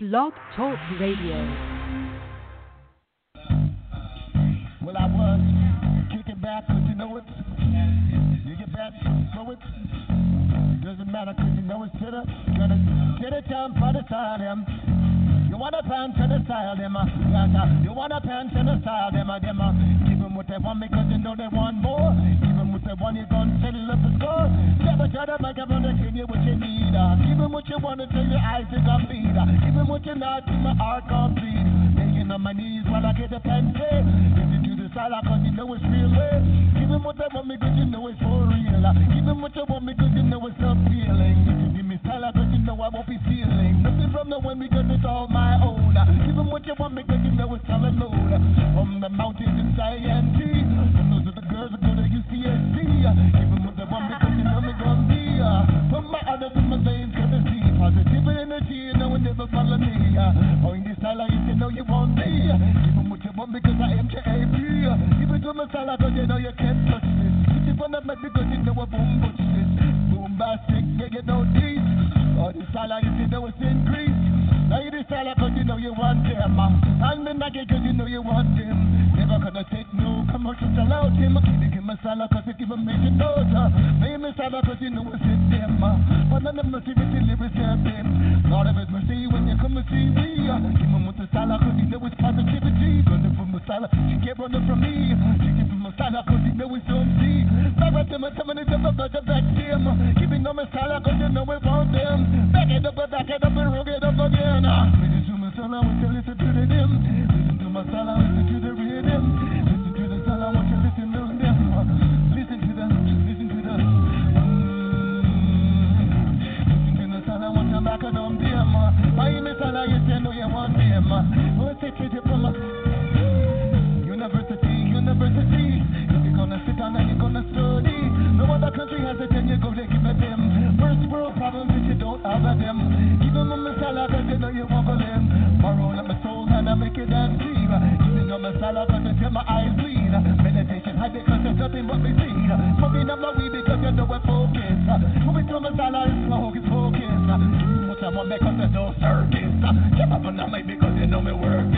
Blog Talk Radio. Well, I was kicking back, you know it. You get back, so it doesn't matter, cause you know it's gonna get it for the side You want a pants and a style them, uh, you want a pants and a style them, uh, them, give them what they want because you know they want more. Give them what they want, you gon' settle up the score. Never try to make them understand you what you need, uh, give them what you want until your eyes is on bleed, uh, give them what you not, till my heart complete. Begging on my knees while I get the pen paid. Listen to the style, cause you know it's real, way. Give them what they want me because you know it's for real, uh, give them what you want me because you know it's appealing. If you give me style, cause you know I won't be feeling nothing from no one because it's all them what you want because you know it's load. From the mountains in From those are the girls that go to UCSD. Them what they want because you know me gon' be. From my honor to my veins, see positive energy. You know it never follow me. Oh, in this style, I used to know you want me. Them what you want because I am JAP. It to my style, cause you know you can't touch this. Put it on the mic because you know I boom butch this. Boom bastic, yeah, you know this. Oh, this style, I used to know it's in Greece. Now you this style, you know you want them. And the nugget, cause you know you want them. Never gonna take no commercial sell out him. Keep it in my style, cause it give a major note. Pay me style, cause you know it's in them. But uh, none of them see me lyrics have them. Lord of his mercy, when you come and see me. Uh, give him with the style, cause you know it's positivity. Running from my style, she can't run from me. She keep from my style, cause you know it's see. Back at them, tell me never got the back them. Keeping on my style, cause you know we want them. Back it up, back it up, and roll it up again. Uh. To I want you listen to the. Listen to my I listen to the rhythm. Listen to the style, I want you listen to them. Listen to them, listen to them. Listen to the I want them. I the I to know you want them. From university, university. If you're gonna sit down and you're gonna study, no other country has it, to give them. First world problems if you don't have them. A cause you know you won't go them. Borrow up my soul and I make it. Give me no masala, cause until my eyes bleed. Meditation high because there's nothing but me see. Smoking up my weed because you know we're focused. Moving to masala is my hocus pocus. What I want because there's no circus. Keep up on mic because you know me work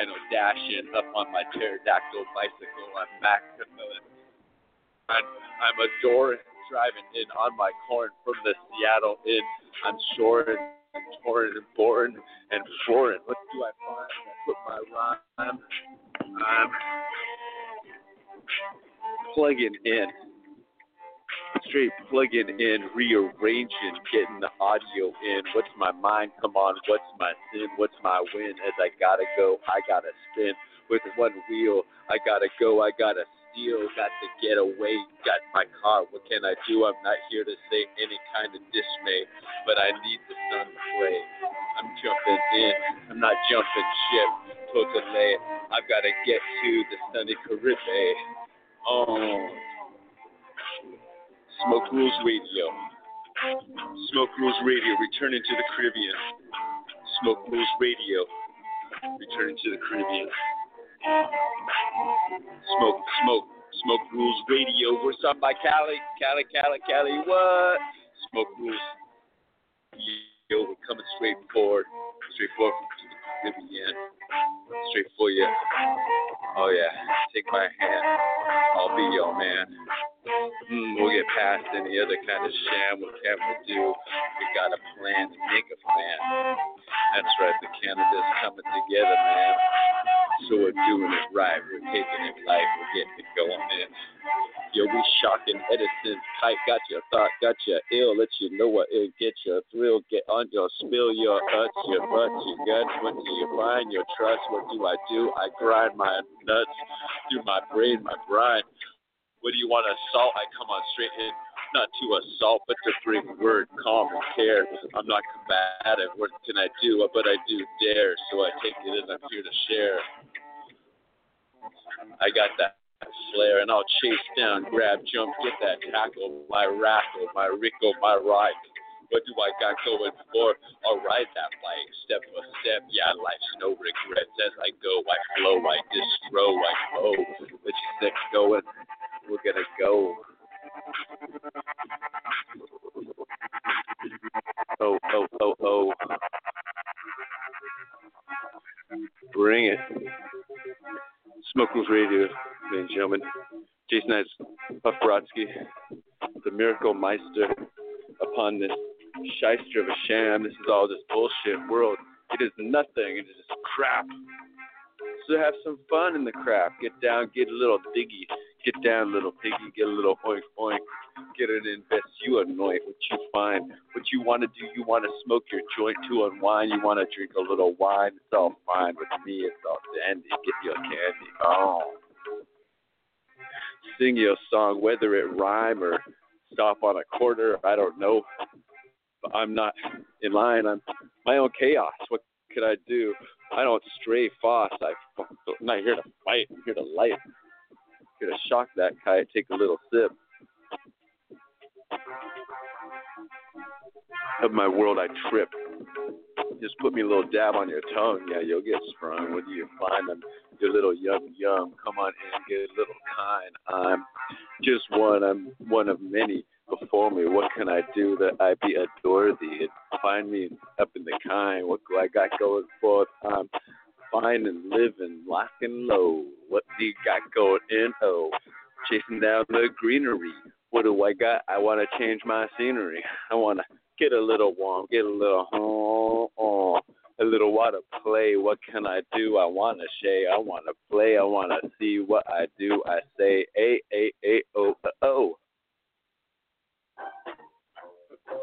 I'm dino dashing up on my pterodactyl bicycle. Back to. I'm, I'm adoring driving in on my corn from the Seattle Inn. I'm shoring and torn and born and foreign. What do I find? I put my rhyme. I'm plugging in straight plugging in, rearranging, getting the audio in. What's my mind? Come on, what's my sin? What's my win? As I gotta go, I gotta spin with one wheel. I gotta go, I gotta steal, got to get away, got my car. What can I do? I'm not here to say any kind of dismay, but I need the sun to play. I'm jumping in, I'm not jumping ship. Totally, I've gotta get to the sunny Caribbean. Oh. Smoke Rules Radio. Smoke Rules Radio, returning to the Caribbean. Smoke Rules Radio, returning to the Caribbean. Smoke, smoke, Smoke Rules Radio. We're up by Cali, Cali, Cali, Cali. What? Smoke Rules. Yo, we're coming straight forward, straight forward to the Caribbean. Straight for you. Oh yeah, take my hand. I'll be your man. Mm, we'll get past any other kind of sham. What can we do? We got a plan to make a plan. That's right, the Canada's coming together, man. So we're doing it right. We're taking it light. We're getting it going in. Yo, we shocking Edison. Kite got your thought, got your ill. Let you know what it get your thrill. Get on your spill, your uts, your butts, your guts. What do you find? Your trust. What do I do? I grind my nuts through my brain, my grind. What do you want to assault? I come on straight in, not to assault, but to bring word, calm, and care. I'm not combative. What can I do? But I do dare, so I take it and I'm here to share. I got that flair, and I'll chase down, grab, jump, get that tackle, my rackle, my rickle, my ride. What do I got going for? I'll ride that bike step by step. Yeah, life's no regrets as I go. I flow, I distro, I flow. Let you sick going. We're gonna go. Oh, oh, oh, oh. Bring it. Smoke Rules Radio, ladies and gentlemen. Jason Knights, Puff Brodsky, the Miracle Meister upon this shyster of a sham. This is all just bullshit world. It is nothing. It is just crap. So have some fun in the crap. Get down, get a little diggy. Get down, little piggy. Get a little oink oink. Get it in best you anoint what you find. What you want to do, you want to smoke your joint to unwind. You want to drink a little wine. It's all fine with me. It's all dandy. Get your candy. Oh. Sing your song, whether it rhyme or stop on a quarter. I don't know. But I'm not in line. I'm my own chaos. What could I do? I don't stray fast. I'm not here to fight. I'm here to light. I'm here to shock that kite. Take a little sip. Of my world, I trip. Just put me a little dab on your tongue. Yeah, you'll get sprung. Whether you find them, your little yum yum. Come on in, get a little kind. I'm just one. I'm one of many before me. What can I do that I be adore thee? Find me up in the kind. What do I got going forth? I'm fine and living, lock and low. What do you got going in? Oh, chasing down the greenery. What do I got? I want to change my scenery. I want to get a little warm, get a little oh, oh, a little water play. What can I do? I want to shay. I want to play. I want to see what I do. I say a a a o o.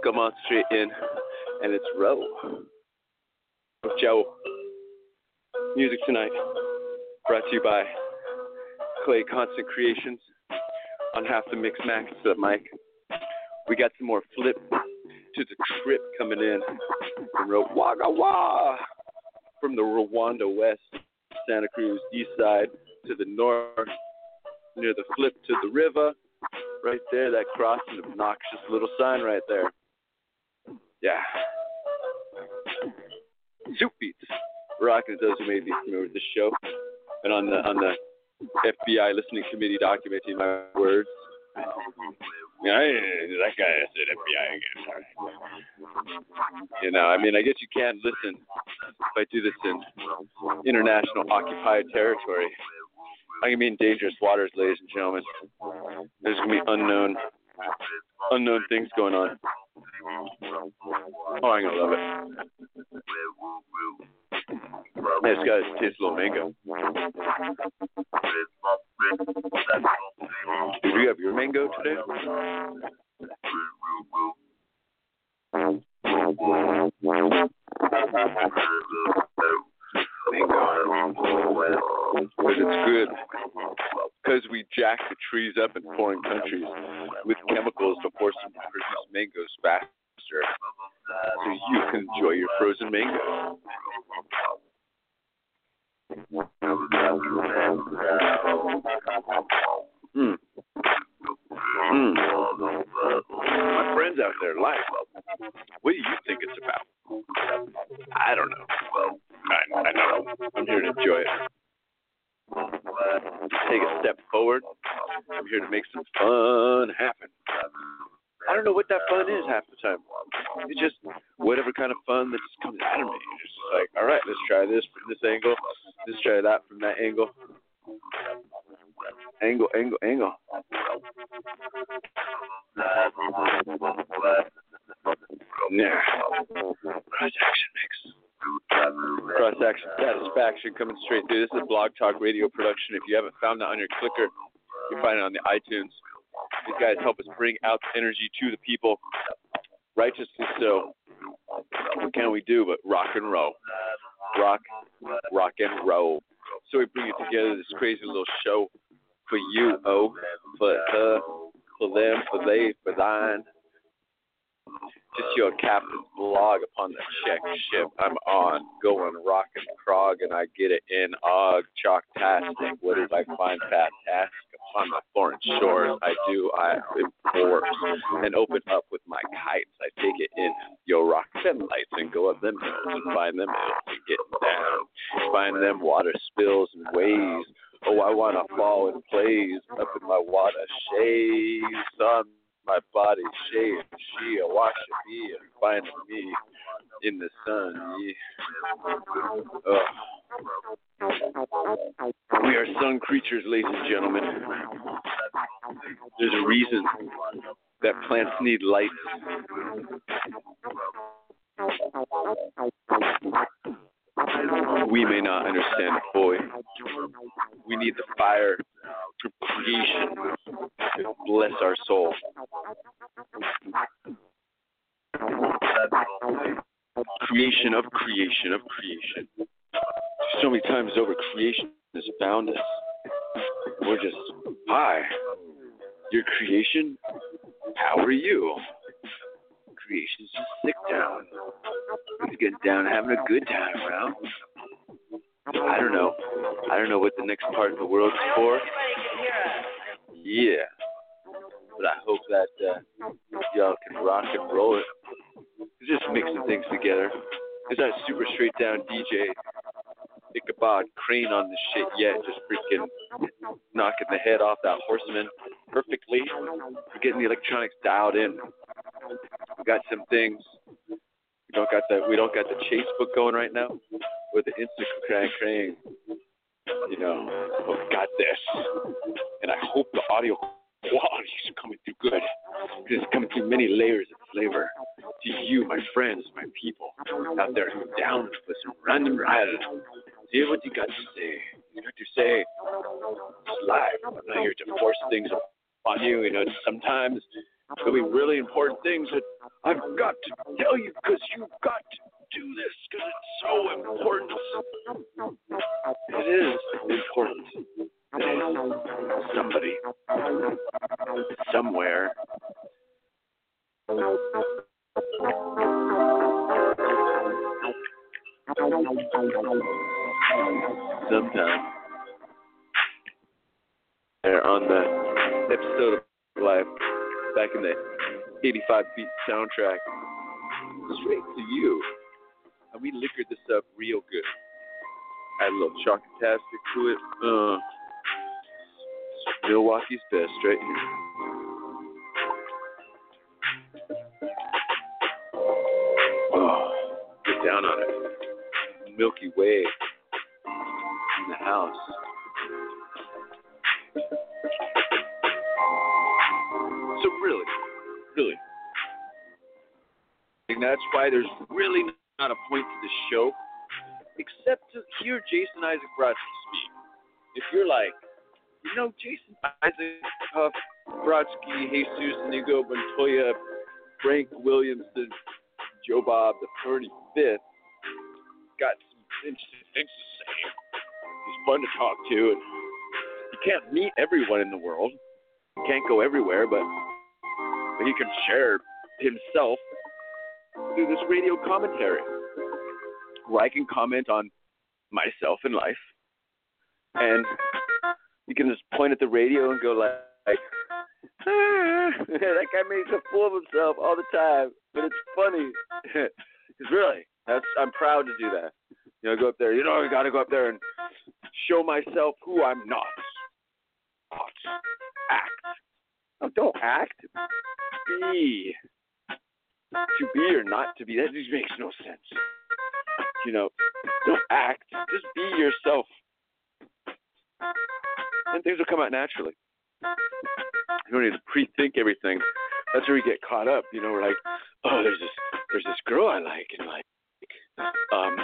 Come on straight in, and it's row. Joe. Music tonight, brought to you by Clay Constant Creations on half the mix max the mic. We got some more flip to the trip coming in from Rawagawa, from the Rwanda West, Santa Cruz East Side to the north, near the flip to the river, right there, that crossing obnoxious little sign right there. Yeah. Soup beats. Rocking those who may be familiar with the show. And on the on the FBI listening committee documenting my words. Yeah, that guy said FBI again. You know, I mean, I guess you can't listen if I do this in international occupied territory. I in dangerous waters, ladies and gentlemen. There's gonna be unknown, unknown things going on. Oh, I'm gonna love it. This guy's little mango. Did you have your mango today? Because it's good. Because we jack the trees up in foreign countries with chemicals to force them to found that on your clicker, you can find it on the iTunes. These guys help us bring out the energy to the people. Righteously so. What can we do but rock and roll? Rock, rock and roll. So we bring it together, this crazy little show for you, oh, for her, for them, for they, for thine. Just your captain's blog upon the check ship I'm on, going rock and prog, and I get it in og, chalktastic. What did I find fantastic upon the foreign shores? I do, I enforce and open up with my kites. I take it in your rock them lights and go up them hills and find them hills and get down. Find them water spills and waves. Oh, I wanna fall in plays up in my water shades on my body shade. She wash me and find me in the sun. We are sun creatures, ladies and gentlemen. There's a reason that plants need light. We may not understand it, boy. We need the fire of creation to bless our soul. Creation of creation of creation. So many times over, creation has found us. We're just, hi, your creation, how are you? Creation's just sick down. He's getting down, having a good time, around. I don't know. I don't know what the next part of the world's for. Yeah. But I hope that uh, y'all can rock and roll it. Just mixing things together. There's that super straight down DJ Ichabod Crane on this shit yet, just freaking knocking the head off that horseman perfectly. We're getting the electronics dialed in. Got some things. We don't got the we don't got the chase book going right now with the instant crane. You know, but we got this. And I hope the audio quality is coming through good. It's coming through many layers of flavor. To you, my friends, my people out there who down with some random ride. Hear what you got to say. You got to say it's live. I'm not here to force things on you. You know, sometimes there'll be really important things that I've got to tell you because you've got to do this because it's so important. It is important. Somebody, somewhere, sometime, there on the episode of Life back in the 85 beat soundtrack, straight to you. And we liquored this up real good. Add a little chocotastic to it. Uh, Milwaukee's best right here. Oh, get down on it. Milky Way in the house. That's why there's really not a point to this show, except to hear Jason Isaac Brodsky speak. If you're like, you know, Jason Isaac, Huff, Brodsky, Jesus, Inigo Montoya, Frank Williamson, Joe Bob the 35th, got some interesting things to say. He's fun to talk to, and you can't meet everyone in the world. You can't go everywhere, but he can share himself through this radio commentary where I can comment on myself and life. And you can just point at the radio and go like, ah, that guy makes a fool of himself all the time, but it's funny. Because really, that's I'm proud to do that. You know, go up there. You know, I got to go up there and show myself who I'm not. Not act. No, don't act. Be. To be or not to be, that just makes no sense. You know, don't act. Just be yourself. And things will come out naturally. You don't need to pre-think everything. That's where we get caught up. You know, we're like, oh, there's this, there's this girl I like, and like, um,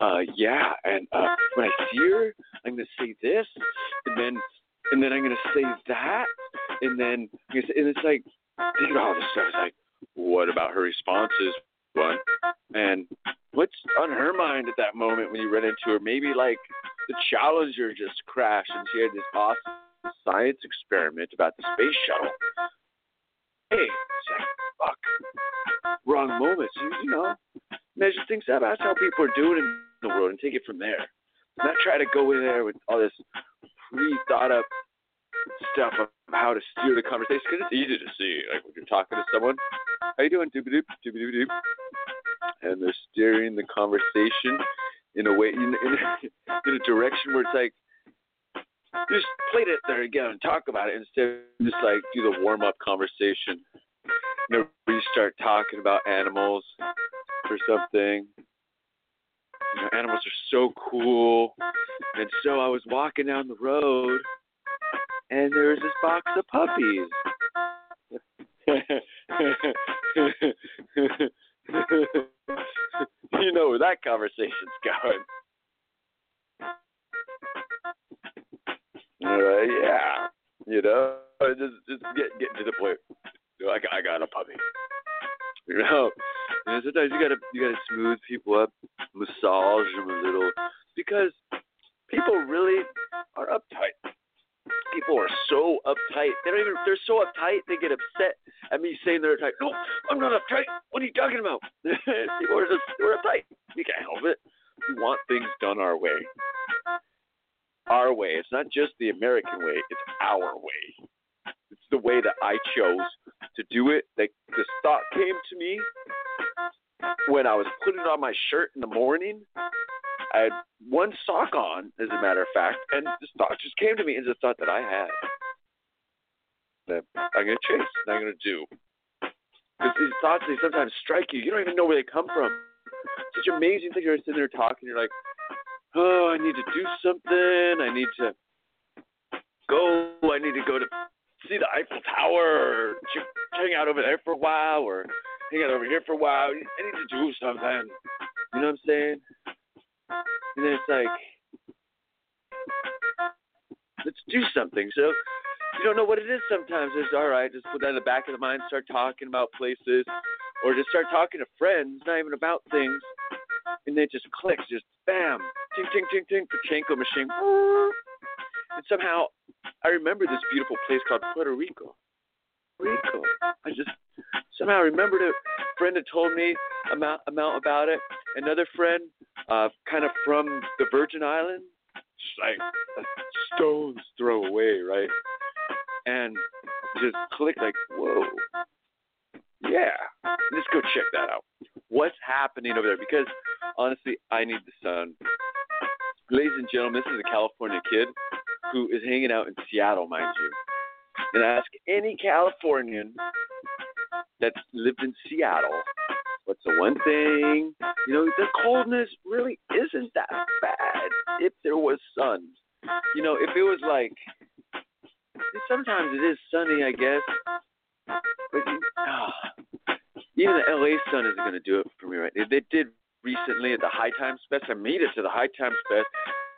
uh, yeah, and uh, when I see her, I'm gonna say this, and then, and then I'm gonna say that, and then, and it's like, think about all this stuff. It's like, what about her responses? One, and what's on her mind at that moment when you run into her? Maybe like the Challenger just crashed, and she had this awesome science experiment about the space shuttle. Hey, fuck, wrong moment. You know, measure things up. That's how people are doing in the world, and take it from there. Not try to go in there with all this pre-thought up stuff of how to steer the conversation because it's easy to see. Like when you're talking to someone, how you doing? Doop doop doop doop doop, and they're steering the conversation in a way in, in, in a direction where it's like just play it there again and talk about it instead of just like do the warm up conversation. You know, you start talking about animals or something. You know, animals are so cool. And so I was walking down the road, and there was this box of puppies. you know where that conversation's going. Yeah, you know, just just get get to the point. I got, I got a puppy. You know, and sometimes you gotta you gotta smooth people up, massage them a little, because people really are uptight. People are so uptight. They don't even. They're so uptight. They get upset at me saying they're uptight. No, I'm not uptight. What are you talking about? people are just we're uptight. We can't help it. We want things done our way. Our way. It's not just the American way. It's our way. It's the way that I chose to do it. That this thought came to me when I was putting on my shirt in the morning. I had one sock on, as a matter of fact, and this thought just came to me as a thought that I had that I'm going to chase and I'm going to do. Because these thoughts, they sometimes strike you. You don't even know where they come from. Such amazing things. You're sitting there talking. You're like, oh, I need to do something. I need to go. I need to go to see the Eiffel Tower, or hang out over there for a while, or hang out over here for a while. I need to do something. You know what I'm saying? And then it's like, let's do something. So you don't know what it is sometimes. It's all right, just put that in the back of the mind, start talking about places, or just start talking to friends, not even about things, and then it just clicks, just bam, ting, ting, ting, ting, Pachinko machine. And somehow I remember this beautiful place called Puerto Rico. Rico. I just somehow remembered. A friend had told me about, about it. Another friend, uh, kind of from the Virgin Islands, like a stone's throw away, right? And just click like, whoa, yeah, let's go check that out. What's happening over there? Because honestly, I need the sun. Ladies and gentlemen, this is a California kid who is hanging out in Seattle, mind you. And ask any Californian that's lived in Seattle, what's the one thing? You know, the coldness really isn't that bad if there was sun. You know, if it was like, sometimes it is sunny, I guess. But oh, even the LA sun isn't going to do it for me, right? They did recently at the High Times Fest. I made it to the High Times Fest.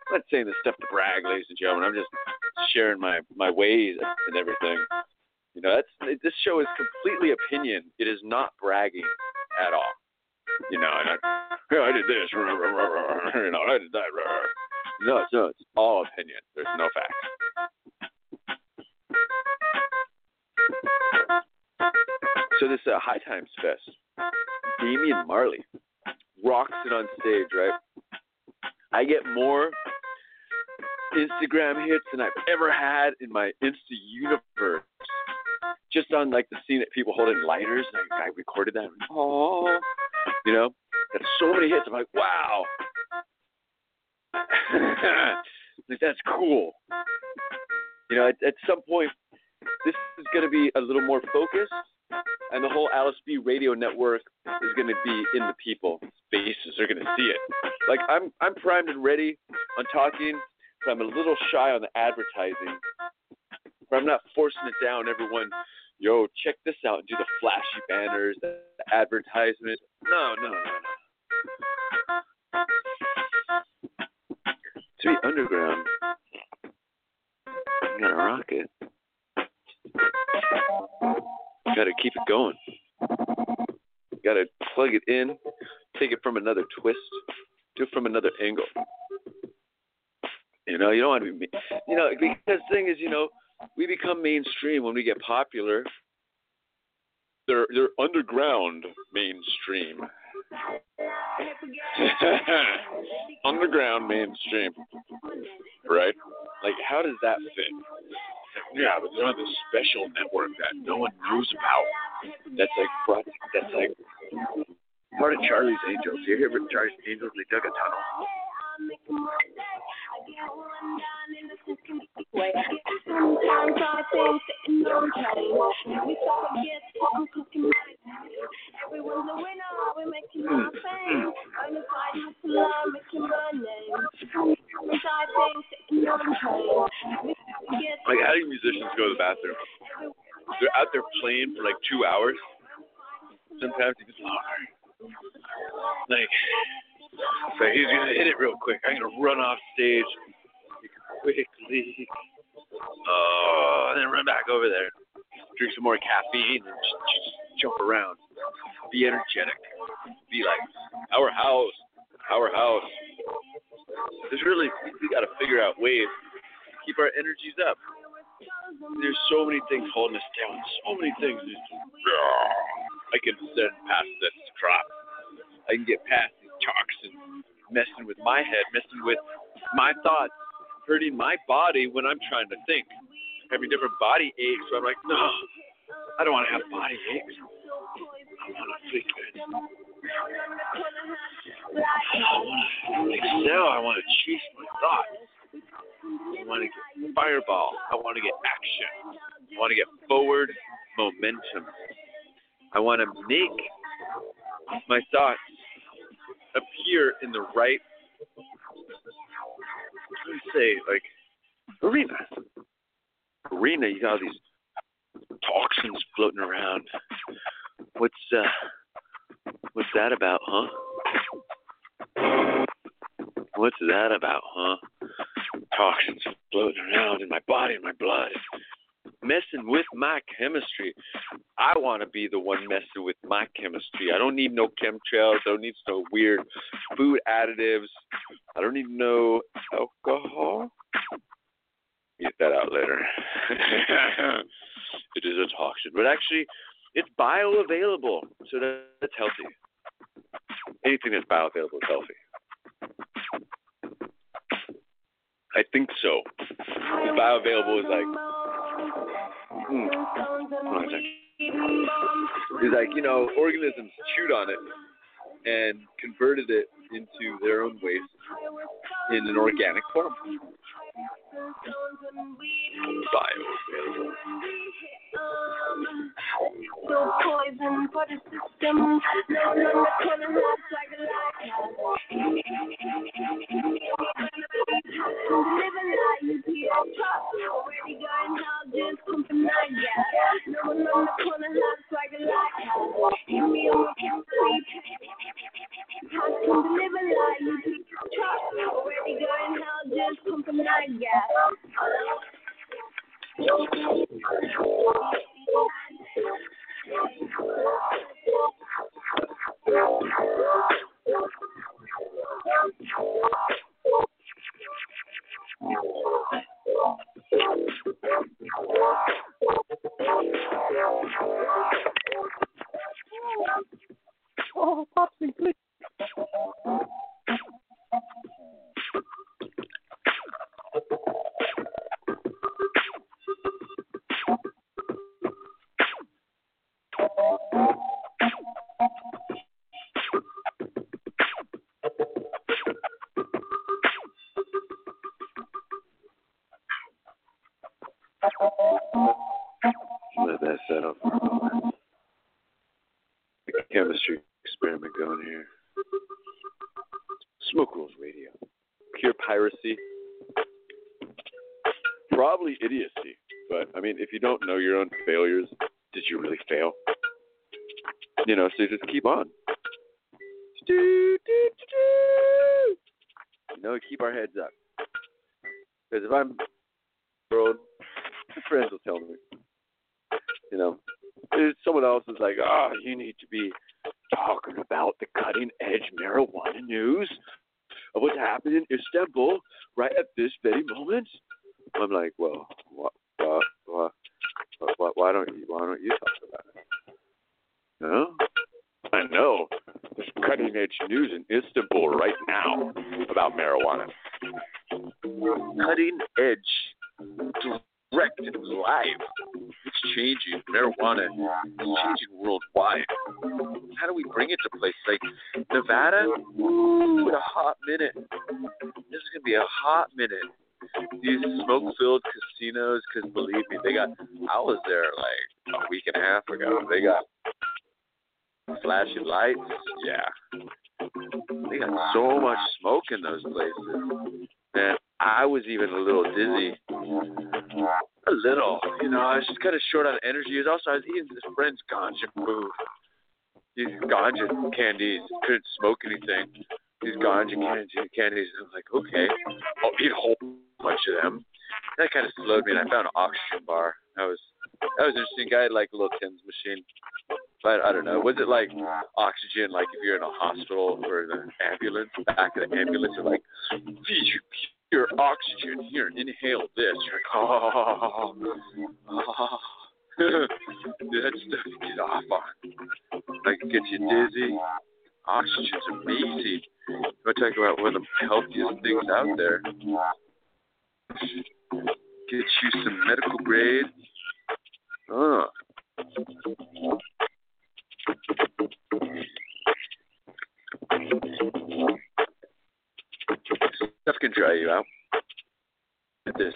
I'm not saying this stuff to brag, ladies and gentlemen. I'm just sharing my my ways and everything. You know, that's this show is completely opinion. It is not bragging at all. You know, and I, yeah, I did this. You know, I did that. No, it's no, it's all opinion. There's no facts. So this uh, High Times Fest, Damian Marley rocks it on stage, right? I get more Instagram hits than I've ever had in my Insta universe. Just on like the scene that people holding lighters, like I recorded that. Oh, you know, got so many hits. I'm like, wow, like that's cool. You know, at, at some point, this is going to be a little more focused, and the whole Alice B Radio Network is going to be in the people's faces. They're going to see it. Like I'm, I'm primed and ready on talking but I'm a little shy on the advertising. But I'm not forcing it down. Everyone, yo, check this out do the flashy banners, the advertisements. No, no, no, no. To be underground, you gotta rock it. Gotta keep it going. Gotta plug it in, take it from another twist, do it from another angle. You know, you don't want to be, you know, because the thing is, you know, we become mainstream when we get popular. They're they're underground mainstream. underground mainstream, right? Like, how does that fit? Yeah, but they're on this special network that no one knows about. That's like. That's like part of Charlie's Angels. You hear about Charlie's Angels? They dug a tunnel. Like, how do musicians go to the bathroom? They're out there playing for like two hours. Sometimes it's hard. Like, so he's gonna hit it real quick. I'm gonna run off stage. Body when I'm trying to think. Having different body aches. So I'm like, no, I don't want to have body aches. I want to freaking. I want to excel. I want to chase my thoughts. I want to get fireball. I want to get action. I want to get forward momentum. I want to make my thoughts appear in the right, let's say, like, arena. Arena, you got all these toxins floating around. What's uh, what's that about, huh? What's that about, huh? Toxins floating around in my body, in my blood, messing with my chemistry. I want to be the one messing with my chemistry. I don't need no chemtrails. I don't need no weird food additives. I don't need no alcohol. Get that out later. it is a toxin, but actually, it's bioavailable, so that's healthy. Anything that's bioavailable is healthy. I think so. Bioavailable is like, hmm, a second. It's like you know, organisms chewed on it and converted it into their own waste in an organic form. Bioavailable. So poison for the system. No, no, no, corner house like a light. Live a lie, you So just keep on. Candies. I was like, okay, I'll eat a whole bunch of them. That kind of slowed me, and I found an oxygen bar. That was that was interesting. Guy had like a little Tim's machine. But I don't know. Was it like oxygen, like if you're in a hospital or the ambulance, back of the ambulance, are like, feed you pure oxygen here, inhale this. You're like, oh, oh. that stuff get off on. Like it gets you dizzy. Oxygen's amazing. To talk about one of the healthiest things out there? Get you some medical grade. Uh. Stuff can dry you out. This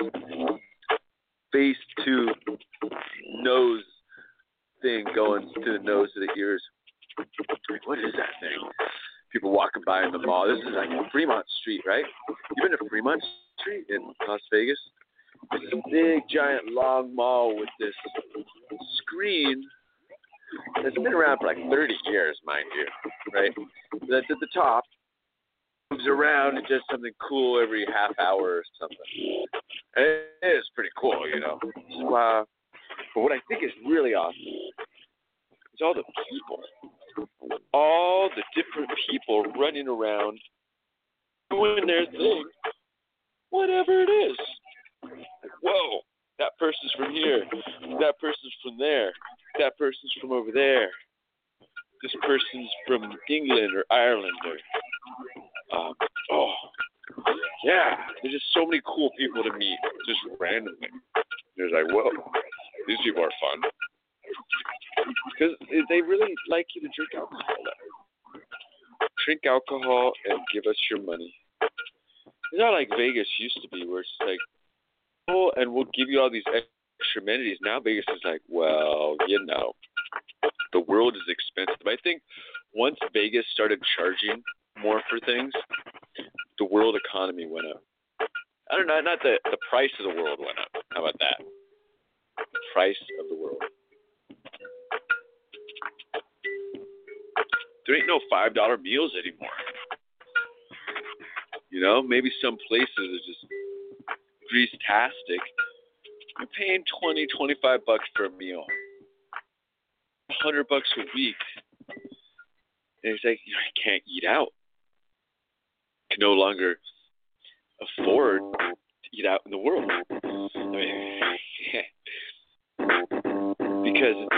phase two nose thing going to the nose to the ears. What is that thing? People walking by in the mall. This is like Fremont Street, right? You been to Fremont Street in Las Vegas? It's a big, giant, long mall with this screen that's been around for like 30 years, mind you, right? That's at the top, moves around and does something cool every half hour or something. And it is pretty cool, you know. So, uh, but what I think is really awesome is all the people, all the different people running around doing their thing, whatever it is. Whoa, that person's from here, that person's from there, that person's from over there. This person's from England or Ireland or um, oh yeah, there's just so many cool people to meet just randomly. There's like whoa, these people are fun because they really like you to drink alcohol. Drink alcohol and give us your money. It's not like Vegas used to be, where it's like, oh, and we'll give you all these extra amenities. Now Vegas is like, well, you know, the world is expensive. I think once Vegas started charging more for things, the world economy went up. I don't know, not the the price of the world went up. How about that? The price of the world. There ain't no five dollar meals anymore. You know, maybe some places are just grease-tastic. You're paying twenty, twenty-five bucks for a meal. A hundred bucks a week. And it's like, I can't eat out. Can no longer afford to eat out in the world. I mean, because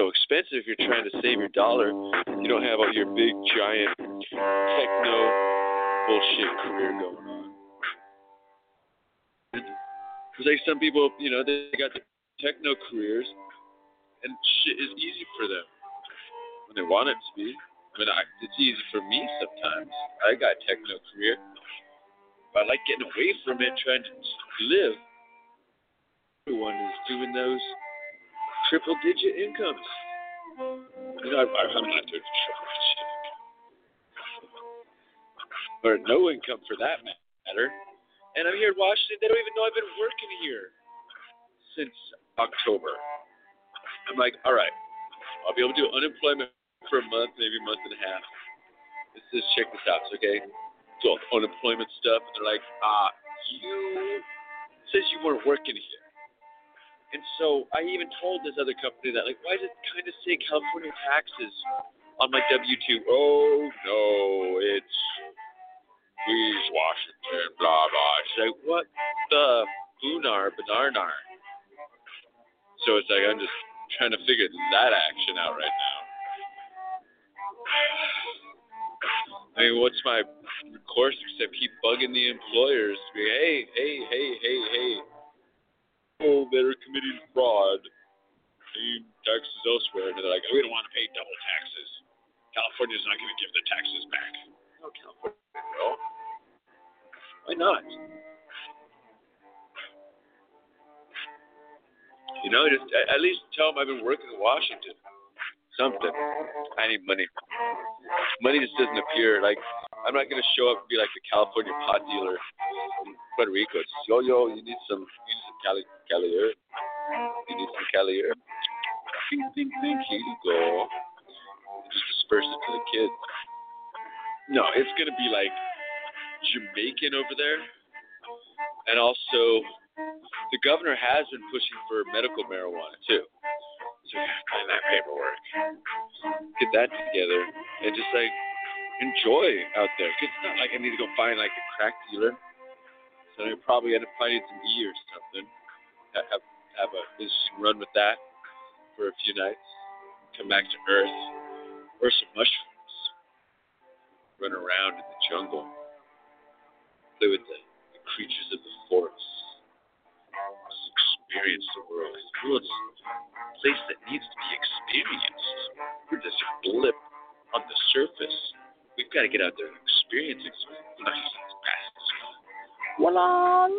so expensive if you're trying to save your dollar. You don't have all your big, giant techno bullshit career going on. Because like some people, you know, they got techno careers, and shit is easy for them when they want it to be. I mean, I, it's easy for me sometimes. I got a techno career, but I like getting away from it, trying to live. Everyone is doing those triple digit incomes. You know, I, I'm not doing triple digit or no income for that matter. And I'm here in Washington. They don't even know I've been working here since October. I'm like, all right, I'll be able to do unemployment for a month, maybe a month and a half. Let's just check this out, okay? So unemployment stuff, and they're like, ah, you says you weren't working here. And so I even told this other company that, like, why does it kind of say California taxes on my W two? Oh no, it's please Washington, blah blah. She's like, what the boonar banarnar? So it's like I'm just trying to figure that action out right now. I mean, what's my course except keep bugging the employers? Be, hey, hey, hey, hey, hey. Oh, they're committing fraud. Paying taxes elsewhere. And they're like, we don't want to pay double taxes. California's not going to give the taxes back. No, California will. Why not? You know, just at least tell them I've been working in Washington. Something. I need money. Money just doesn't appear. Like I'm not gonna show up and be like the California pot dealer in Puerto Rico. It's yo yo, you need some you need some Cali Calier. You need some Calier. Ding ding ding, here you go. Just disperse it to the kids. No, it's gonna be like Jamaican over there, and also the governor has been pushing for medical marijuana too. So find that paperwork, get that together, and just like enjoy out there. 'Cause it's not like I need to go find like a crack dealer. So I probably end up finding some E or something. Have have a interesting run with that for a few nights. Come back to Earth, or some mushrooms. Run around in the jungle. Play with the, the creatures of the forest. Experience the world. World's a place that needs to be experienced. We're just a blip on the surface. We've got to get out there and experience it. We're it's la la.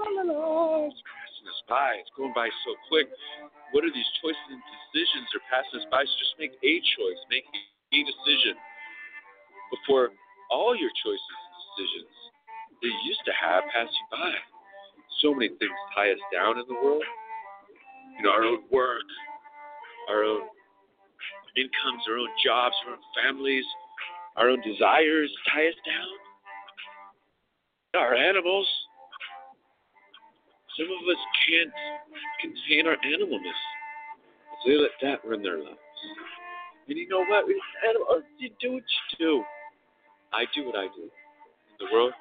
It's passing us by. It's going by so quick. What are these choices and decisions that are passing us by? So just make a choice. Make a decision before all your choices and decisions that you used to have pass you by. So many things tie us down in the world. You know, our own work, our own incomes, our own jobs, our own families, our own desires tie us down. Our animals. Some of us can't contain our animalness. So they let that run their lives. And you know what? Animals, oh, you do what you do. I do what I do in the world.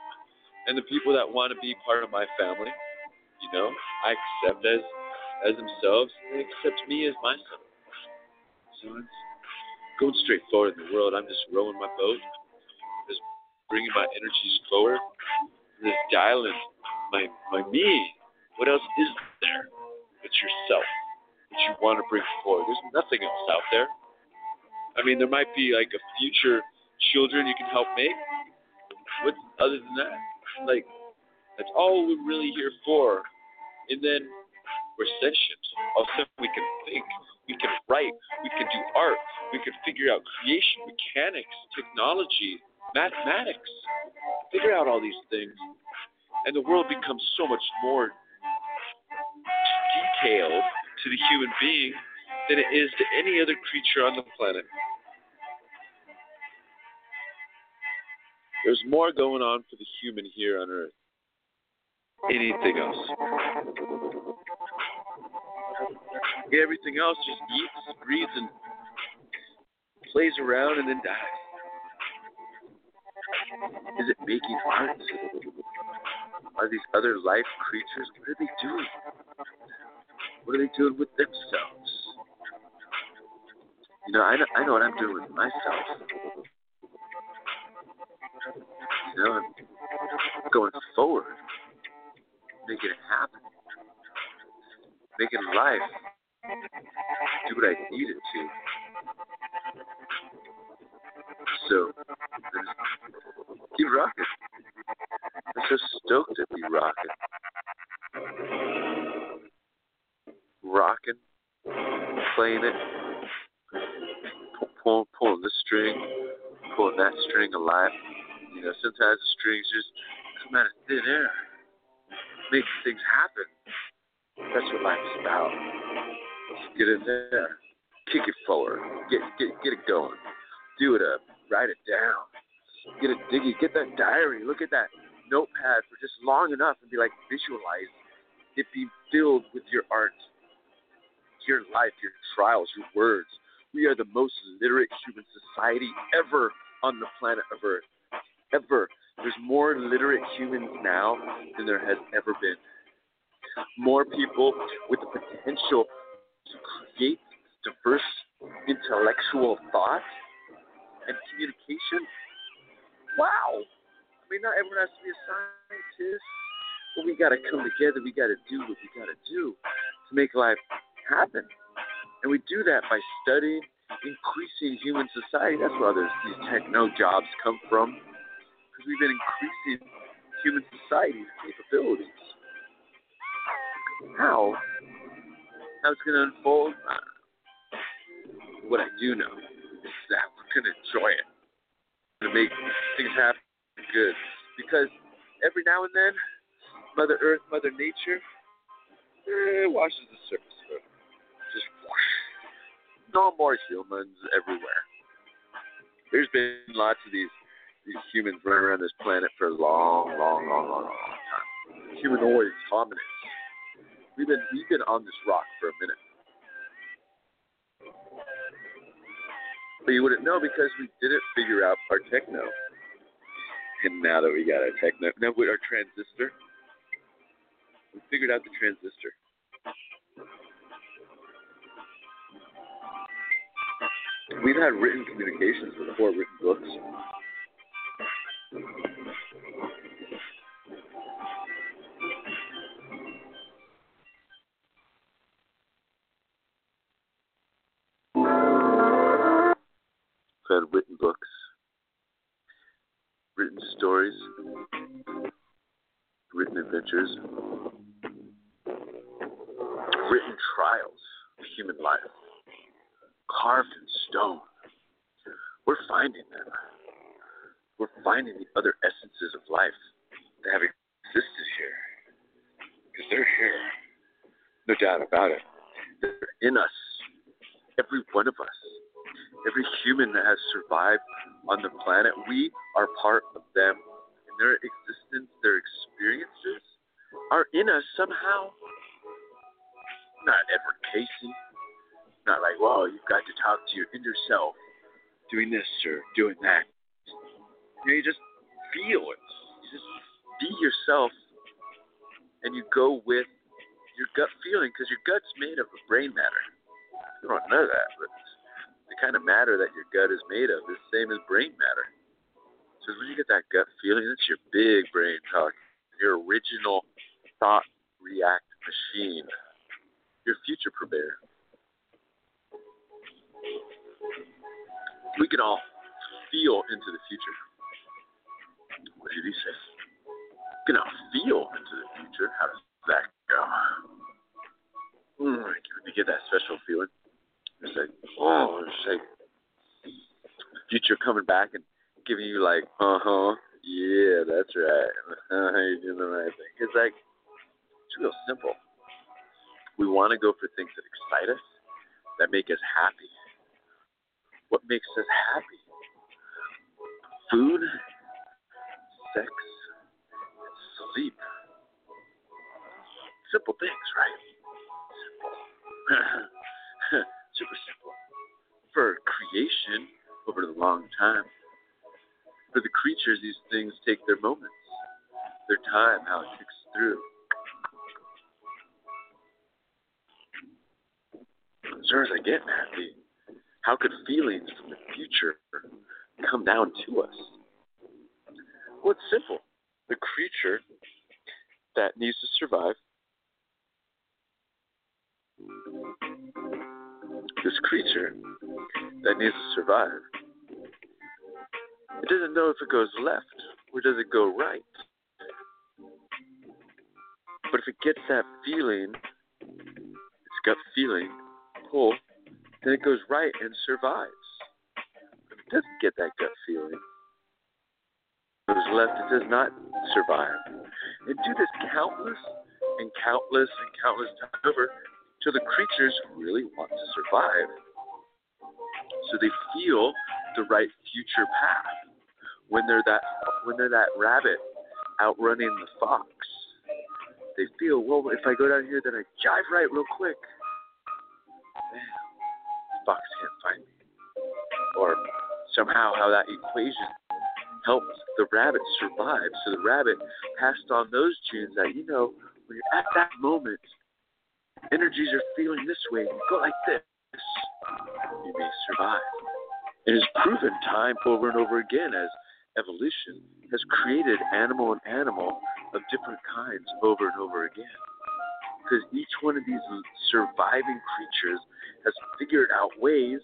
And the people that want to be part of my family, you know, I accept as as themselves. They accept me as myself. So it's going straight forward in the world. I'm just rowing my boat, just bringing my energies forward, just dialing my my me. What else is there It's yourself that you want to bring forward? There's nothing else out there. I mean, there might be like a future children you can help make. What other than that? Like that's all we're really here for. And then All of a we can think, we can write, we can do art, we can figure out creation, mechanics, technology, mathematics. Figure out all these things. And the world becomes so much more detailed to the human being than it is to any other creature on the planet. There's more going on for the human here on Earth. Anything else. Everything else just eats, breathes, and plays around and then dies. Is it making art? Are these other life creatures? What are they doing? What are they doing with themselves? You know, I know, I know what I'm doing with myself. You know, I'm going forward, making it happen, making life do what I need it to. Now than there has ever been. More people with the potential to create diverse intellectual thought and communication. Wow. I mean, not everyone has to be a scientist, but we got to come together. We got to do what we got to do to make life happen. And we do that by studying increasing human society. That's where these techno jobs come from, because we've been To unfold? What I do know is that we're going to enjoy it. We're going to make things happen good because every now and then, Mother Earth, Mother Nature, eh, washes the surface of. Just whoosh. No more humans everywhere. There's been lots of these these humans running around this planet for a long, long, long, long, long time. Humanoids, hominids. We've been we've been on this rock for a minute. You wouldn't know because we didn't figure out our techno. And now that we got our techno, now with our transistor, we figured out the transistor. We've had written communications before, written books. Brain matter. So when you get that gut feeling, that's your big brain talk, your original thought react machine, your future purveyor. We can all feel into the future. What did he say? We can all feel into the future. How does that go? Mm, you get that special feeling, it's like, oh, it's like future coming back and giving you like, uh huh, yeah, that's right. You're doing the right thing. It's like, it's real simple. We want to go for things that excite us, that make us happy. What makes us happy? Food, sex, sleep. Simple things, right? Simple. Super simple. For creation over the long time. For the creatures, these things take their moments, their time, how it ticks through. As far as I get, happy, how could feelings from the future come down to us? Well, it's simple. The creature that needs to survive, this creature that needs to survive, it doesn't know if it goes left or does it go right. But if it gets that feeling, its gut feeling, pull, then it goes right and survives. If it doesn't get that gut feeling, goes left, it does not survive. And do this countless and countless and countless times over till the creatures really want to survive. So they feel the right future path. When they're that when they're that rabbit outrunning the fox, they feel, well, if I go down here, then I jive right real quick. Man, fox can't find me. Or somehow how that equation helped the rabbit survive. So the rabbit passed on those genes that, you know, when you're at that moment, energies are feeling this way, you go like this, you may survive. It is proven time over and over again as evolution has created animal and animal of different kinds over and over again. Because each one of these surviving creatures has figured out ways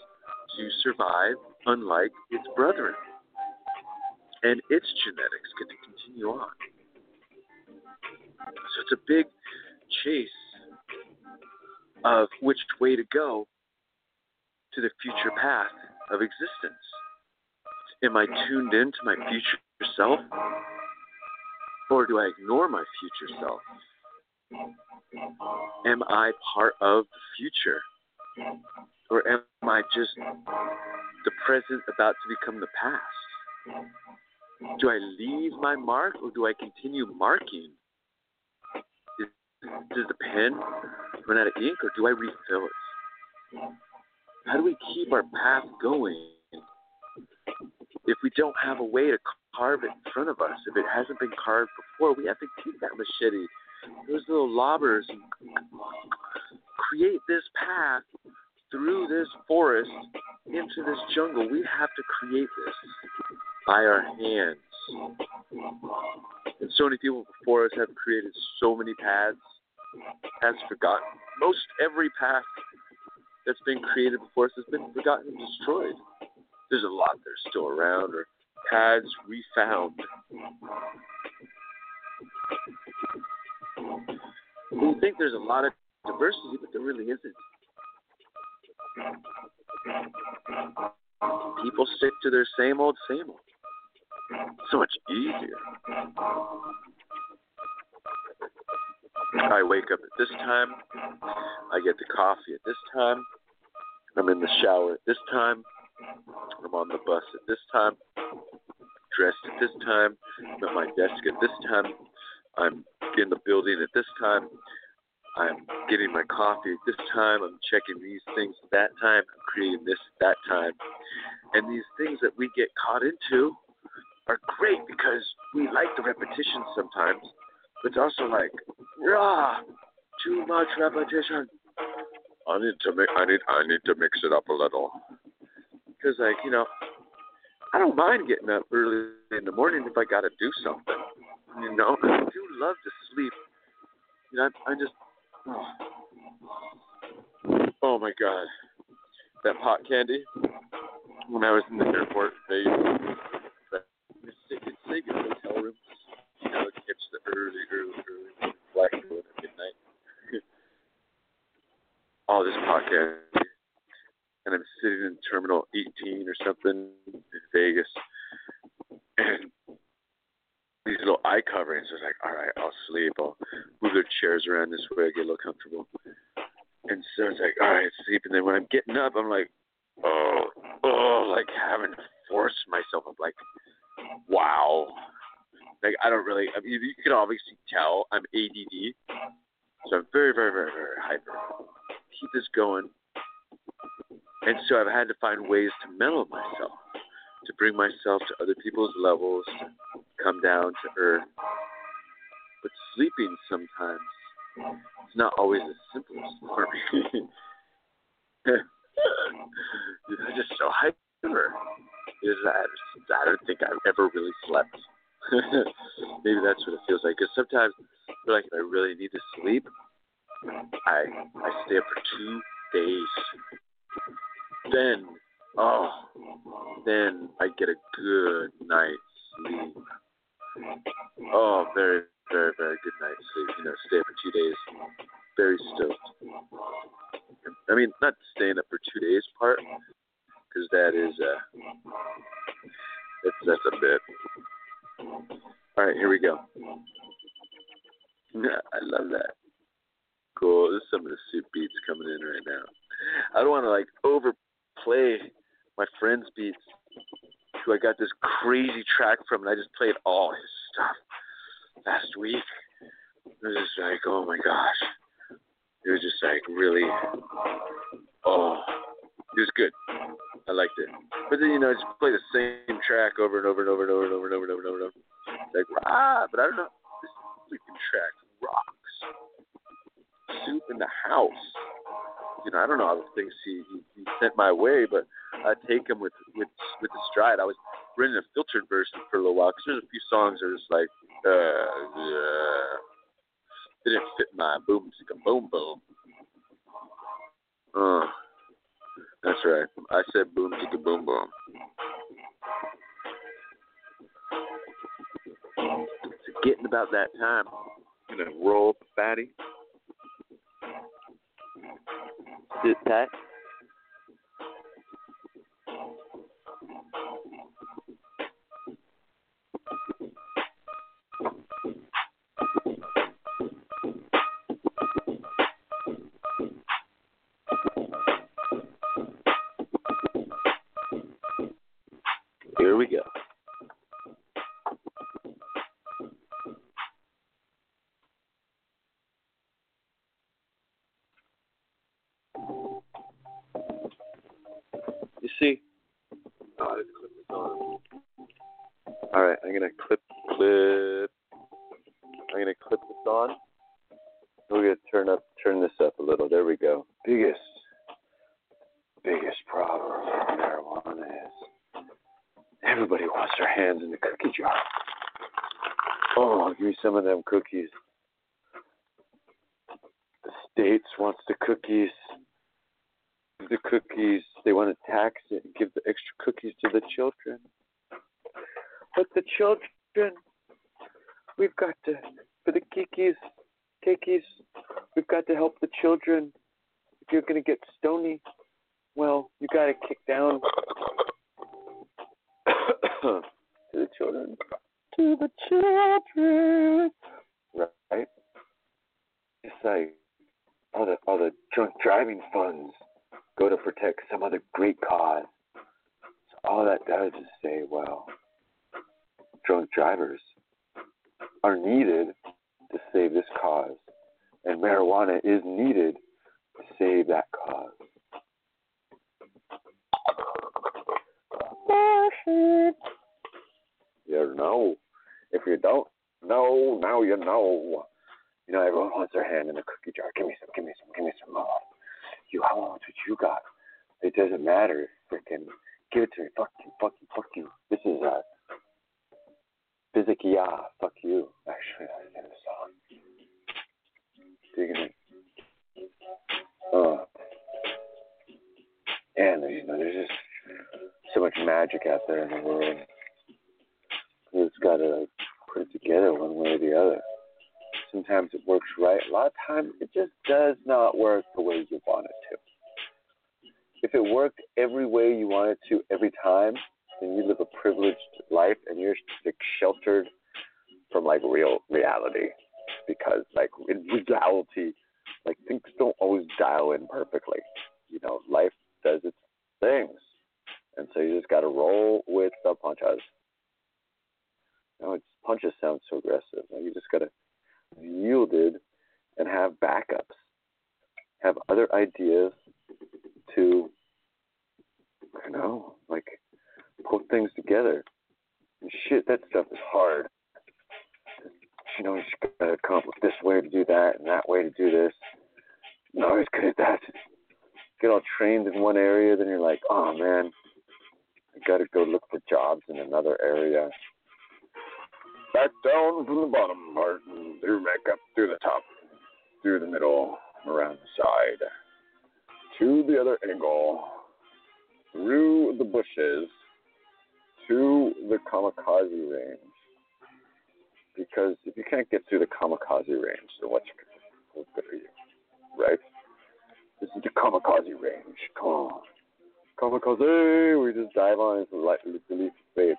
to survive unlike its brethren. And its genetics get to continue on. So it's a big chase of which way to go to the future path of existence. Am I tuned in to my future self? Or do I ignore my future self? Am I part of the future? Or am I just the present about to become the past? Do I leave my mark or do I continue marking? Is, does the pen run out of ink or do I refill it? How do we keep our path going if we don't have a way to carve it in front of us? If it hasn't been carved before, we have to take that machete, those little lobbers, and create this path through this forest into this jungle. We have to create this by our hands. And so many people before us have created so many paths, paths forgotten. Most every path that's been created before us has been forgotten and destroyed. There's a lot that are still around, or paths we found. We think there's a lot of diversity, but there really isn't. People stick to their same old, same old. So much easier. I wake up at this time. I get the coffee at this time. I'm in the shower at this time. I'm on the bus at this time. Dressed at this time. I'm at my desk at this time. I'm in the building at this time. I'm getting my coffee at this time. I'm checking these things at that time. I'm creating this at that time. And these things that we get caught into are great because we like the repetition sometimes. But it's also like, rah, too much repetition. I need to make, I need I need to mix it up a little. Because like you know, I don't mind getting up early in the morning if I got to do something. You know, I do love to sleep. You know, I, I just Oh. oh my god. That pot candy when I was in the airport, they it's safe in hotel rooms. You know, it gets the early, early, early black at midnight. All this pot candy. And I'm sitting in terminal 18 or something in Vegas. And these little eye coverings. I was like, all right, I'll sleep. I'll move their chairs around this way. I get a little comfortable. And so it's like, all right, sleep. And then when I'm getting up, I'm like, oh, oh, like having to force myself. I'm like, wow. Like I don't really. I mean, you can obviously tell I'm ADD, so I'm very, very, very, very hyper. Keep this going. And so I've had to find ways to mellow myself to bring myself to other people's levels, to come down to earth. But sleeping sometimes it's not always the simplest for me. I'm just so hyper. Is that I don't think I've ever really slept. Maybe that's what it feels like. Because sometimes I feel like if I really need to sleep, I I stay up for two days. Then Oh, then I get a good night's sleep. Oh, very, very, very good night's sleep. You know, stay for two days. Very stoked. I mean, not staying up for two days part, because that is uh, that's that's a bit. All right, here we go. I love that. Cool. There's some of the soup beats coming in right now. I don't want to like overplay my friend's beats, who I got this crazy track from, and I just played all his stuff last week. It was just like, oh my gosh. It was just like really, oh, it was good. I liked it. But then, you know, I just play the same track over and over and over and over and over and over and over and over. And over. Like, ah, but I don't know. This freaking track rocks. Soup in the house you know, I don't know all the things he, he, he sent my way, but I take him with with with the stride. I was running a filtered version for a little while because there's a few songs that are just like, uh, yeah, didn't fit my boom chicka boom boom. Uh, that's right. I said boom chicka boom boom. It's getting about that time. I'm gonna roll up a fatty. Dude, that? Here we go. Trained in one area, then you're like, oh man, I gotta go look for jobs in another area back down from the bottom part and through back up through the top, through the middle, around the side, to the other angle, through the bushes, to the kamikaze range. Because if you can't get through the kamikaze range, then what's what's good for you, right? This is the kamikaze range. Come on. Kamikaze! We just dive on into the leap of faith.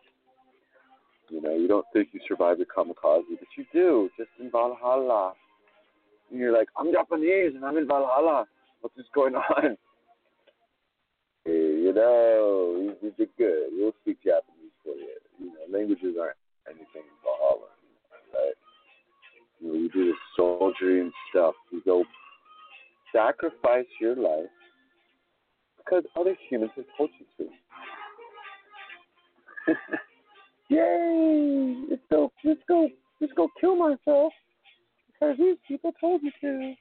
You know, you don't think you survived the kamikaze, but you do, just in Valhalla. And you're like, I'm Japanese and I'm in Valhalla. What's just going on? Hey, you know, you did good. We'll speak Japanese for you. You know, languages aren't anything in Valhalla, right? You know, you do this soldiering stuff. You go sacrifice your life because other humans have told you to. Yay! Let's go, let's go, let's go kill myself because these people told you to.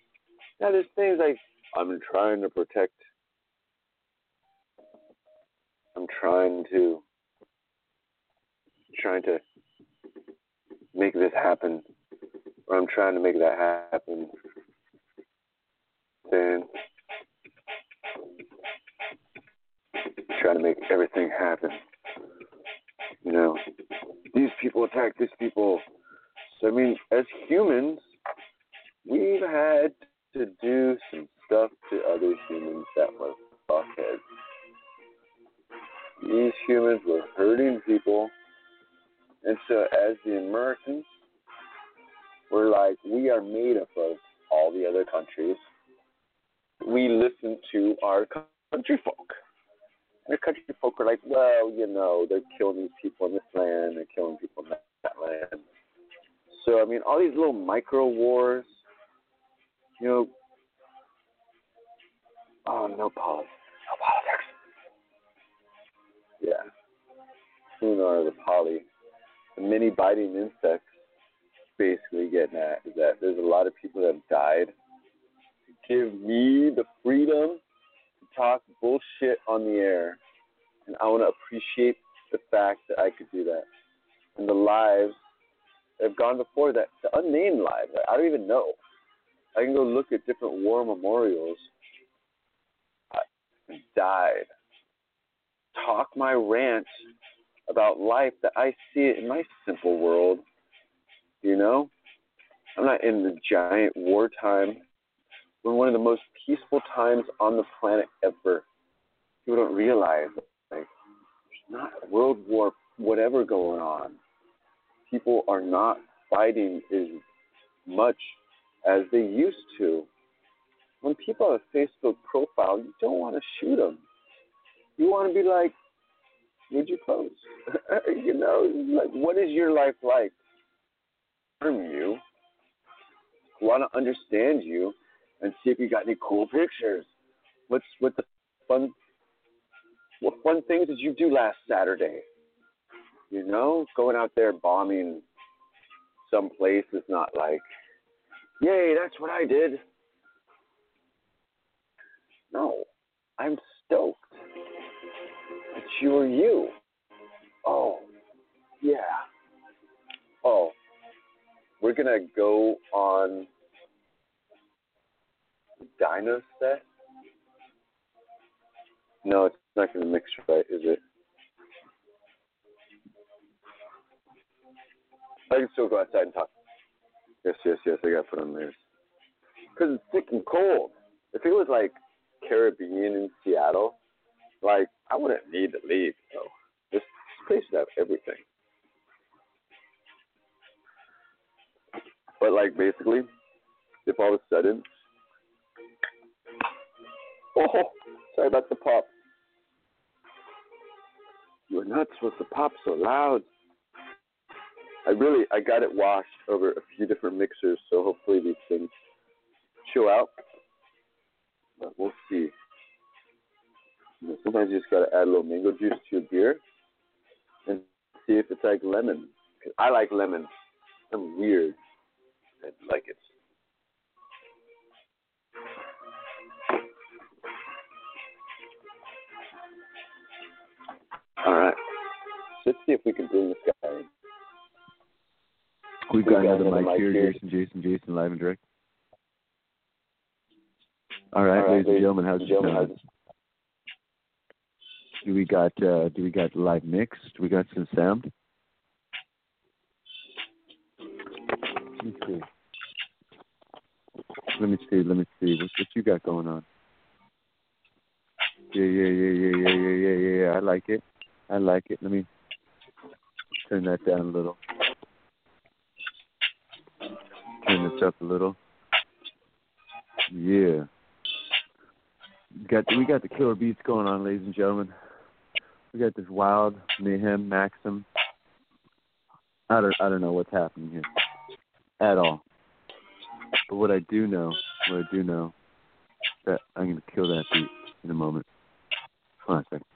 Now there's things like I'm trying to protect. I'm trying to trying to make this happen, or I'm trying to make that happen. Then trying to make everything happen. You know, these people attack these people. So I mean, as humans, we've had to do some stuff to other humans that was fuckheads. These humans were hurting people, and so as the Americans, we're like, we are made up of all the other countries. We listen to our country folk. And the country folk are like, well you know, they're killing these people in this land, they're killing people in that, that land. So I mean, all these little micro wars, you know. Oh, no politics. No politics. Yeah. Soon are the poly, the mini biting insects. Basically, getting at is that there's a lot of people that have died. Give me the freedom to talk bullshit on the air, and I want to appreciate the fact that I could do that. And the lives that have gone before that, the unnamed lives, I don't even know. I can go look at different war memorials. I died. Talk my rant about life that I see it in my simple world. You know? I'm not in the giant wartime. We're one of the most peaceful times on the planet ever. People don't realize like there's not world war whatever going on. People are not fighting as much as they used to. When people have a Facebook profile, you don't want to shoot them. You want to be like, would you post? you know, like, what is your life like? From you, want to understand you, and see if you got any cool pictures. What's what the fun? What fun things did you do last Saturday? You know, going out there bombing some place is not like, yay, that's what I did. No, I'm stoked that you are you. Oh, yeah. Oh, we're gonna go on Dino set. No, it's not gonna mix right, is it? I can still go outside and talk. Yes, yes, yes. I got to put on layers. Because it's thick and cold. If it was like Caribbean in Seattle, like I wouldn't need to leave. So this place should have everything. But like basically, if all of a sudden, oh, sorry about the pop. You're not supposed to pop so loud. I really I got it washed over a few different mixers, so hopefully these things chill out. But we'll see. Sometimes you just gotta add a little mango juice to your beer and see if it's like lemon. Cause I like lemon. I'm weird. I like it. All right. Let's see if we can bring this guy in. We've, We've got, got, another, another mic, here. here. Jason, Jason, Jason, live and direct. All right, All right ladies, ladies and gentlemen, how's it going? Do we got uh, do we got live mix? Do we got some sound? Let me see. Let me see. Let me see. What, what you got going on? Yeah, yeah, yeah, yeah, yeah, yeah, yeah, yeah. I like it. I like it. Let me turn that down a little. Turn this up a little. Yeah. Got we got the killer beats going on, ladies and gentlemen. We got this wild mayhem maxim. I don't I don't know what's happening here at all. But what I do know, what I do know, that I'm gonna kill that beat in a moment. Hold on a second.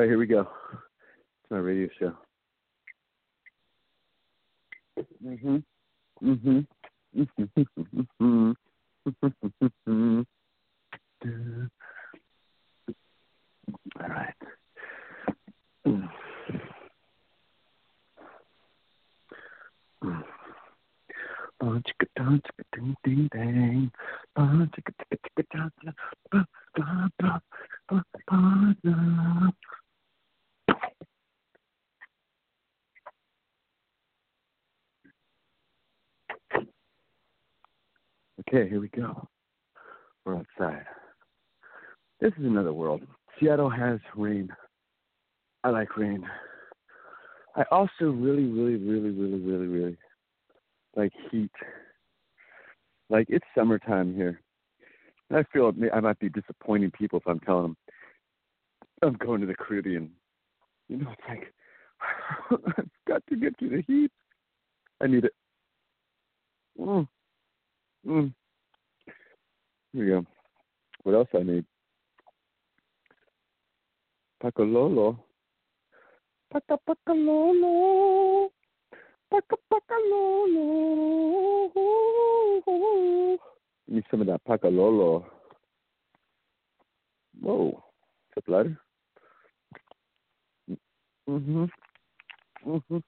All right, here we go. It's my radio show. Mhm. Mhm. Mhm. Mhm. All right. Ba chicka da chicka ding ding dang. Ba chicka chicka chicka da da. Ba ba ba ba ba da. Okay, here we go. We're outside. This is another world. Seattle has rain. I like rain. I also really, really, really, really, really, really like heat. Like it's summertime here. And I feel I might be disappointing people if I'm telling them I'm going to the Caribbean. You know, it's like I've got to get to the heat. I need it. Mm. Mm. Here we go. What else I need? Pakalolo. Paca Pakalolo. Paca Pakalolo. Give me some of that Pakalolo. Whoa. Is that blood? Mm-hmm. Mm-hmm.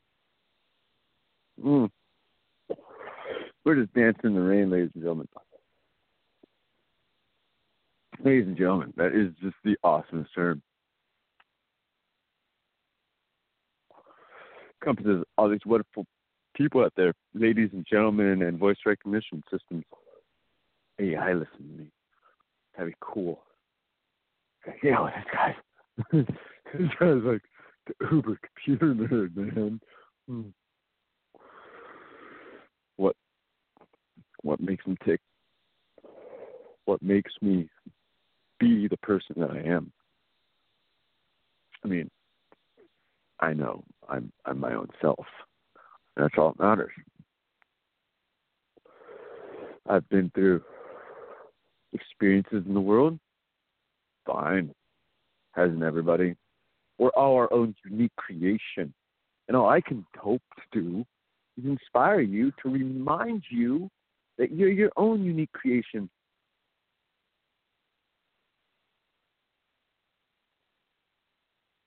Mm. We're just dancing in the rain, ladies and gentlemen. Ladies and gentlemen, that is just the awesomest term. Encompasses all these wonderful people out there, ladies and gentlemen, and voice recognition systems. AI, listen to me. That'd be cool. Yeah, well, this guy. this guy's like the uber computer nerd, man. Hmm. What what makes him tick? What makes me be the person that I am? I mean, I know I'm I'm my own self. That's all that matters. I've been through experiences in the world. Fine. Hasn't everybody? We're all our own unique creation. And all I can hope to do is inspire you to remind you that you're your own unique creation.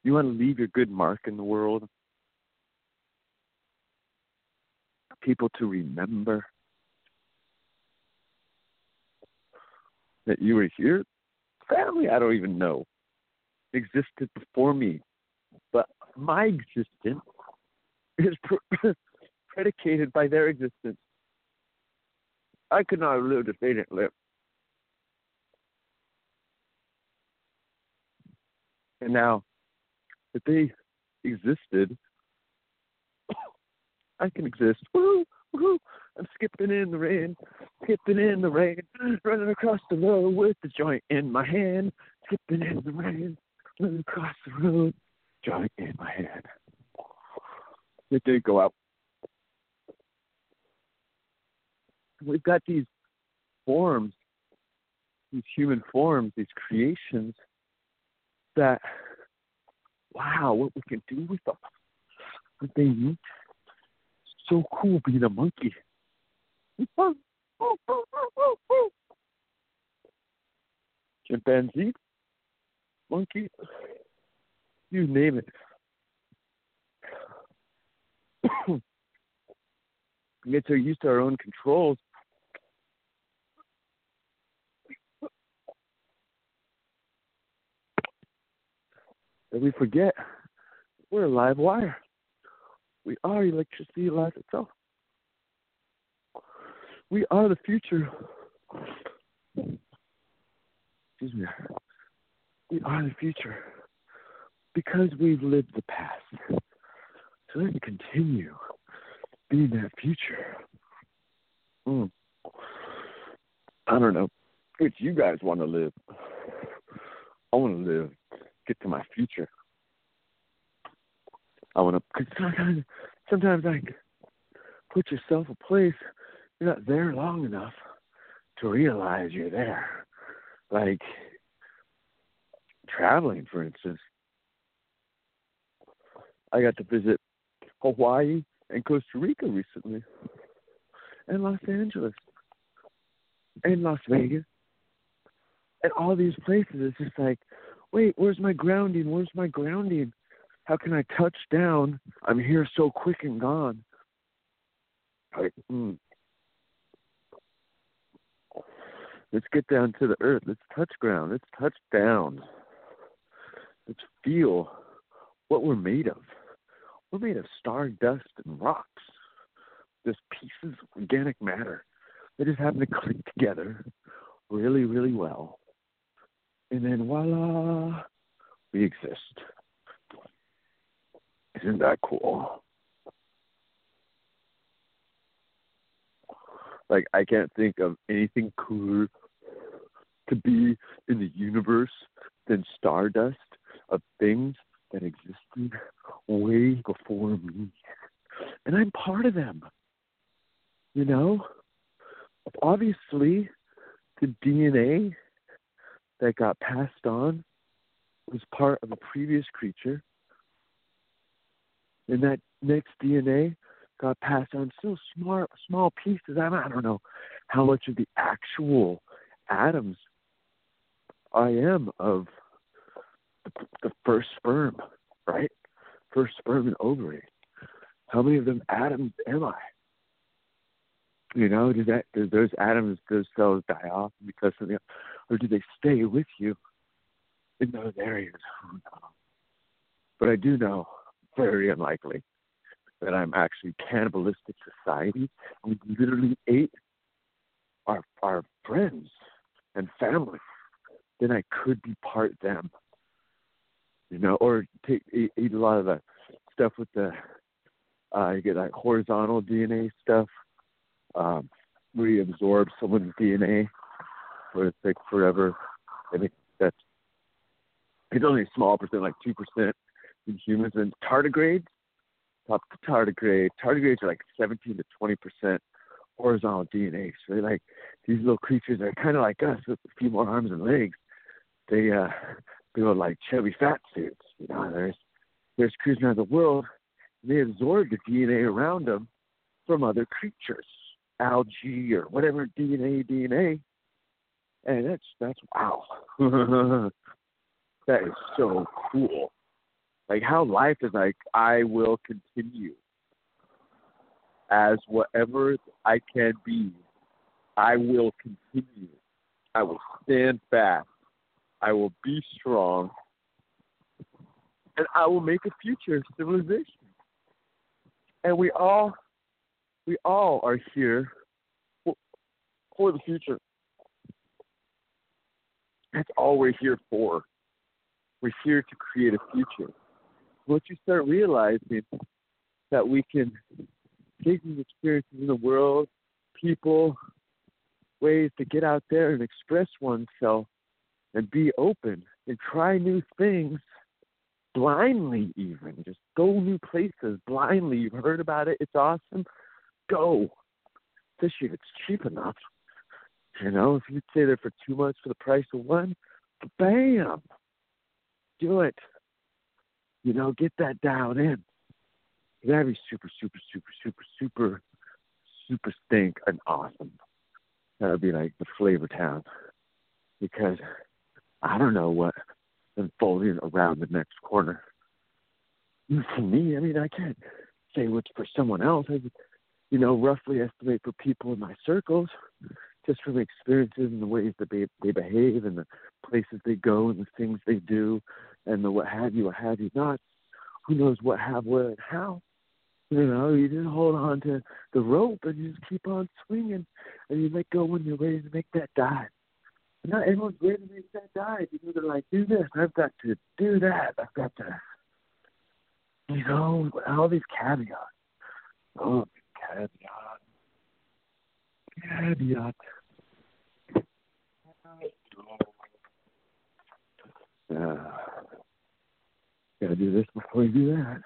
You want to leave your good mark in the world? People to remember that you were here. Family, I don't even know, existed before me. But my existence is pre- predicated by their existence. I could not have lived if they didn't live. And now that they existed, I can exist. Woo, woo. I'm skipping in the rain, skipping in the rain, running across the road with the joint in my hand, skipping in the rain, running across the road, joint in my hand. It did go out. We've got these forms, these human forms, these creations that, wow, what we can do with them. They neat? So cool being a monkey. Chimpanzee, monkey, you name it. we get so used to our own controls. That we forget we're a live wire. We are electricity life itself. We are the future. Excuse me. We are the future because we've lived the past. So let me continue being that future. Mm. I don't know which you guys want to live. I want to live, get to my future. I want to, sometimes, sometimes like, put yourself a place you're not there long enough to realize you're there. Like traveling, for instance. I got to visit Hawaii and Costa Rica recently, and Los Angeles, and Las Vegas, and all these places. It's just like, wait, where's my grounding? Where's my grounding? How can I touch down? I'm here so quick and gone. Like, mm. Let's get down to the earth. Let's touch ground. Let's touch down. Let's feel what we're made of. We're made of star dust and rocks. Just pieces of organic matter that just happen to click together really, really well. And then voila, we exist. Isn't that cool? Like I can't think of anything cooler to be in the universe than stardust of things that existed way before me. And I'm part of them. You know? Obviously, the DNA that got passed on was part of a previous creature. And that next DNA got passed on so small small pieces. I don't know how much of the actual atoms I am of the, first sperm, right? First sperm and ovary. How many of them atoms am I? You know, do that do those atoms, those cells die off because of the, or do they stay with you in those areas? Who knows? But I do know, very unlikely, that I'm actually cannibalistic society. We literally ate our our friends and family. Then I could be part them. You know, or take eat, eat a lot of the stuff with the uh you get like horizontal DNA stuff. Um reabsorb someone's DNA for like forever. I think that's it's only a small percent, like two percent in humans and tardigrades top tardigrade. Tardigrades are like 17 to 20 percent horizontal DNA. So they're like these little creatures are kind of like us with a few more arms and legs. They uh, build like chubby fat suits. You know, there's there's cruising around the world. And they absorb the DNA around them from other creatures, algae or whatever DNA, DNA. And that's that's wow. that is so cool. Like how life is like, I will continue as whatever I can be. I will continue. I will stand fast. I will be strong. And I will make a future civilization. And we all we all are here for, for the future. That's all we're here for. We're here to create a future. Once you start realizing that we can take these experiences in the world, people, ways to get out there and express oneself and be open and try new things blindly even just go new places blindly. You've heard about it. It's awesome. Go. Especially if it's cheap enough you know if you'd stay there for two months for the price of one bam do it you know, get that dialed in. That'd be super, super, super, super, super, super stink and awesome. That would be like the flavor town. Because I don't know what unfolding around the next corner. For me, I mean, I can't say what's for someone else. I, you know, roughly estimate for people in my circles, just from experiences and the ways that they they behave and the places they go and the things they do and the what have you, what have you not. Who knows what have, where, and how. You know, you just hold on to the rope and you just keep on swinging, and you let go when you're ready to make that dive. And not everyone's ready to make that dive. You know, they're like, do this, I've got to do that, I've got to, you know, all these caveats. Oh, caveat. Caveat. Uh, gotta do this before we do that.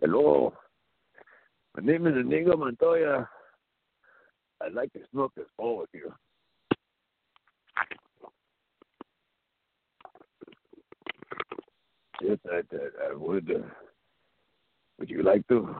Hello. My name is Inigo Montoya. I'd like to smoke this bowl with you. yes, I, I, I would. Uh, would you like to?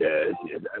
Yes, yes, I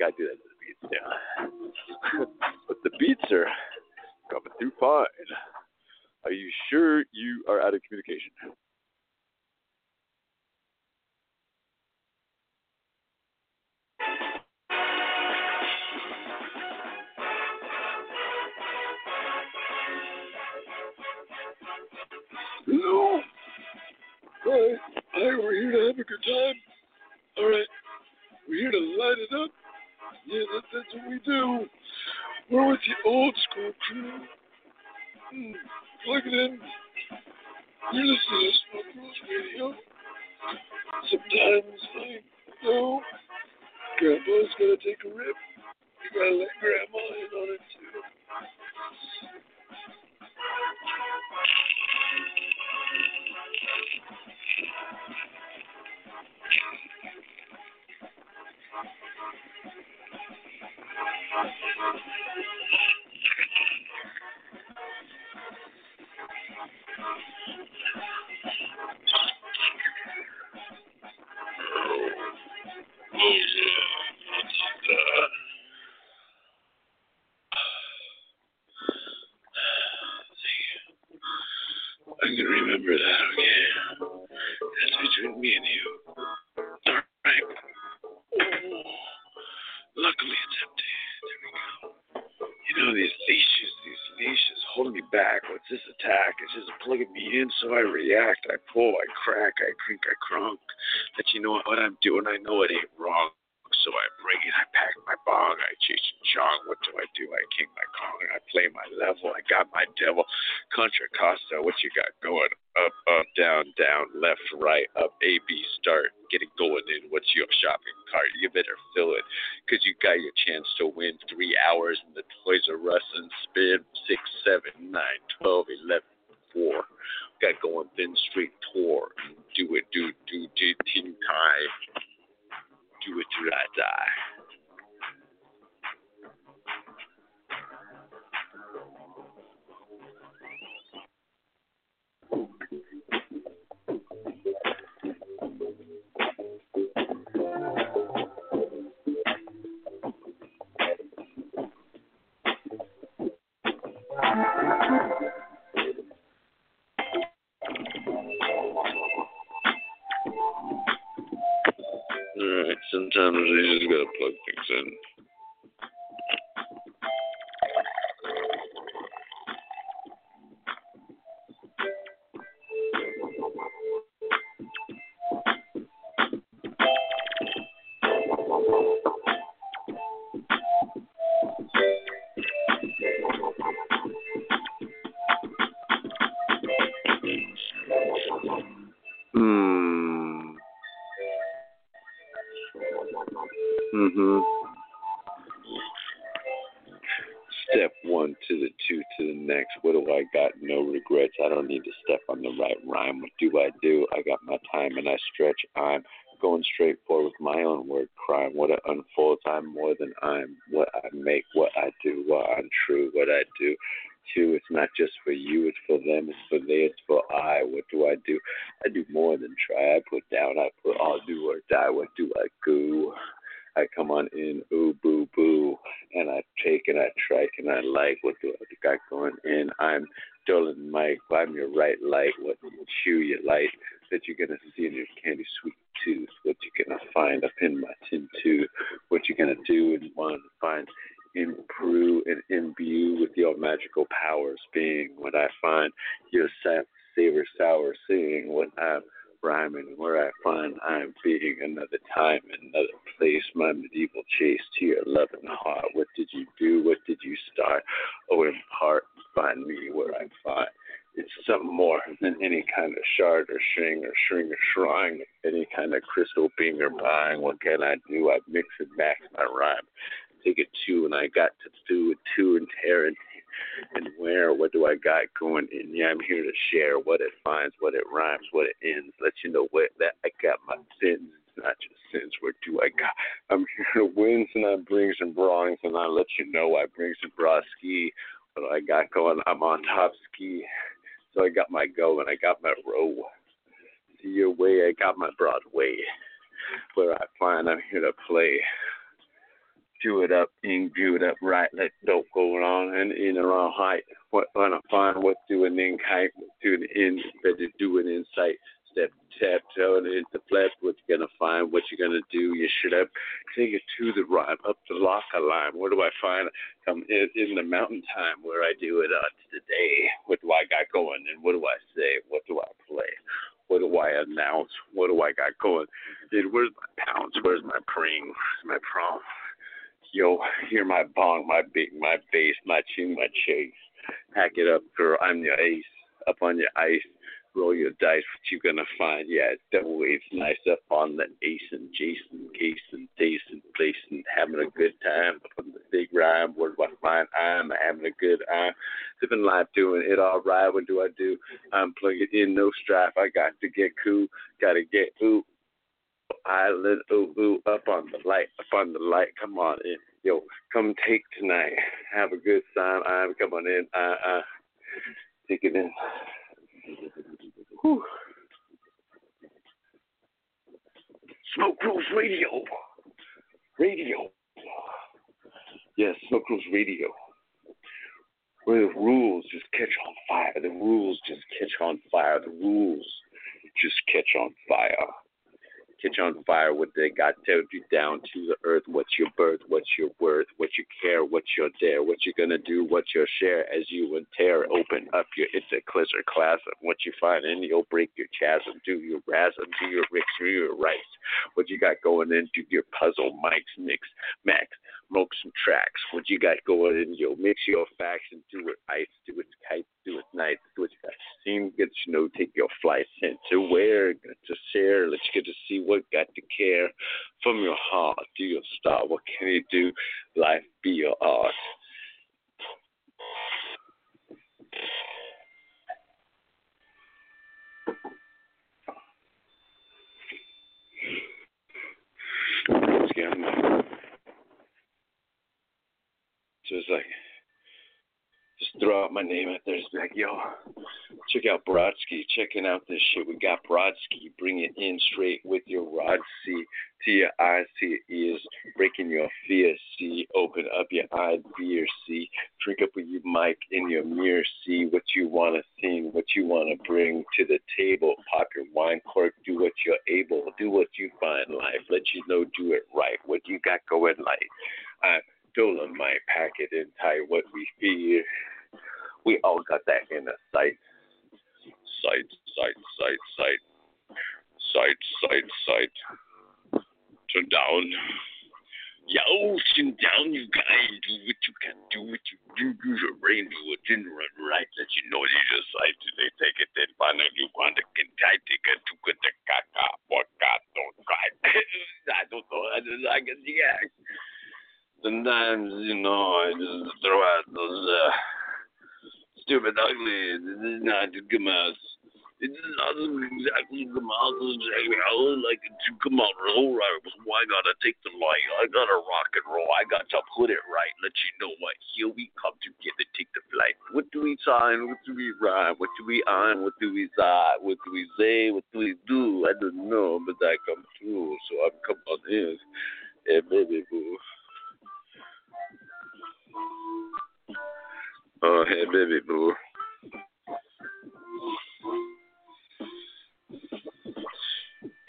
think I do that to the beats yeah. but the beats are coming through fine. Are you sure you are out of communication? Hello. All right, Hi, we're here to have a good time. All right. We're here to light it up. Yeah, that, that's what we do. We're with the old school crew. Mm, plug it in. You listen to Smoke Rules Radio. Sometimes I go, grandpa's gonna take a rip. You gotta let Grandma in on it. Find improve and imbue with your magical powers being what I find. Your sa- savor sour seeing what I'm rhyming where I find I'm being another time another place. My medieval chase to your loving heart. What did you do? What did you start? Oh impart find me where I find. It's something more than any kind of shard or string or string or shrine. Any kind of crystal being or buying what can I do? I mix and match my rhyme take it two and I got to do it two and tear and and where what do I got going? In yeah I'm here to share what it finds what it rhymes what it ends let you know what that I got my sins it's not just sins. Where do I got? I'm here to win and I bring some bronze and I let you know I bring some bra ski. What I got going? I'm on top ski. So I got my go and I got my row. See your way I got my Broadway. Where I find I'm here to play do it up, imbue it up right, let dope go on and in around height. What I find what doing in kite, What's doing in better do doing insight. Step tap toe and into flat, what you're gonna find, what you're gonna do, you should have take it to the rhyme, up the locker line. Where do I find come in, in the mountain time where I do it uh today? What do I got going and what do I say? What do I play? What do I announce? What do I got going? Dude, where's my pounds? Where's my pring? Where's my prom? Yo, hear my bong, my beat, my bass, my tune, my chase. Hack it up, girl. I'm your ace. Up on your ice. Roll your dice. What you gonna find? Yeah, double waves. Nice up on the ace and Jason, Jason, Jason, Jason. Having a good time. On the big rhyme. What do I find? I'm having a good time. Living life, doing it all right. What do I do? I'm plugging in, no strife. I got to get cool. Gotta get ooh island, ooh, ooh, up on the light, up on the light. Come on in. Yo, come take tonight. Have a good time. I'm coming in. Uh, uh, take it in. Whew. Smoke Rules Radio. Radio. Yes, Smoke Rules Radio. Where the rules just catch on fire. The rules just catch on fire. The rules just catch on fire catch on fire what they got teared you down to the earth. What's your birth? What's your worth? What you care? What's your dare? What you're gonna do? What's your share? As you and tear open up your it's a clizzer class of what you find and you'll break your chasm do your rasm do your ricks do your rights what you got going into your puzzle mics mix max smoke some tracks. What you got going in you'll mix your facts and do it ice do it kite do it night do it got seem get you know take your flight sent to where to share. Let's get to see what got to care from your heart do your star what can you do? Life be your art. So it's like, just throw out my name out there. It's like, yo, check out Brodsky. Checking out this shit. We got Brodsky. Bring it in straight with your rod. See to your eyes, to your ears. Breaking your fears. See, open up your eyes, beer. See, drink up with your mic in your mirror. See what you want to sing, what you want to bring to the table. Pop your wine cork. Do what you're able. Do what you find life. Let you know, do it right. What you got going life. I Dolomite pack it in tight what we fear. We all got that in a sight. Sight, sight, sight, sight. Sight, sight, sight. Turn down. Yo, turn down, you guys. Do what you can do, what you do. Use your brain, do it, didn't run right. Let you know you just sight. They take it, then you want to get tight. Take it to get the caca. What God don't cry. I don't know. I just like it. Yeah sometimes, you know, I just throw out those uh, stupid, ugly, this is not out. It is not exactly out exactly how like it to come out all right. But why gotta take the light? I gotta rock and roll. I got to put it right. Let you know what. Here we come together, take the flight. What do we sign? What do we rhyme? What do we on? What do we side? What do we say? What do we do? I don't know, but I come through. So I'm come on in. Hey, baby boo. Oh, hey, baby boo.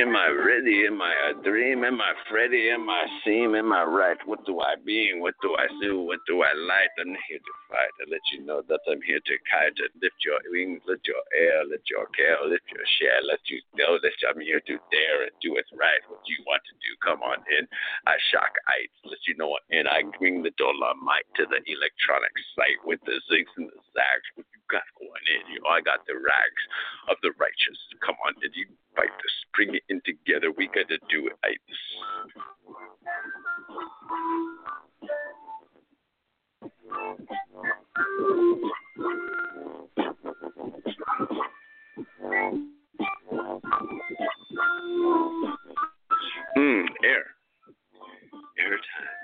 Am I ready? Am I a dream? Am I Freddy? Am I seem? Am I right? What do I being? What do I do? What do I light? I'm here to fight. I let you know that I'm here to kite and lift your wings, lift your air, lift your care, lift your share, let you know that I'm here to dare and do it right. What you want to do, come on in. I shock ice, let you know and I bring the dollar might to the electronic site with the zigs and the zags. What you got going in? You I got the rags of the righteous. Come on, did you fight this? Bring it in together. We got to do it. I, Hmm, air. Airtime.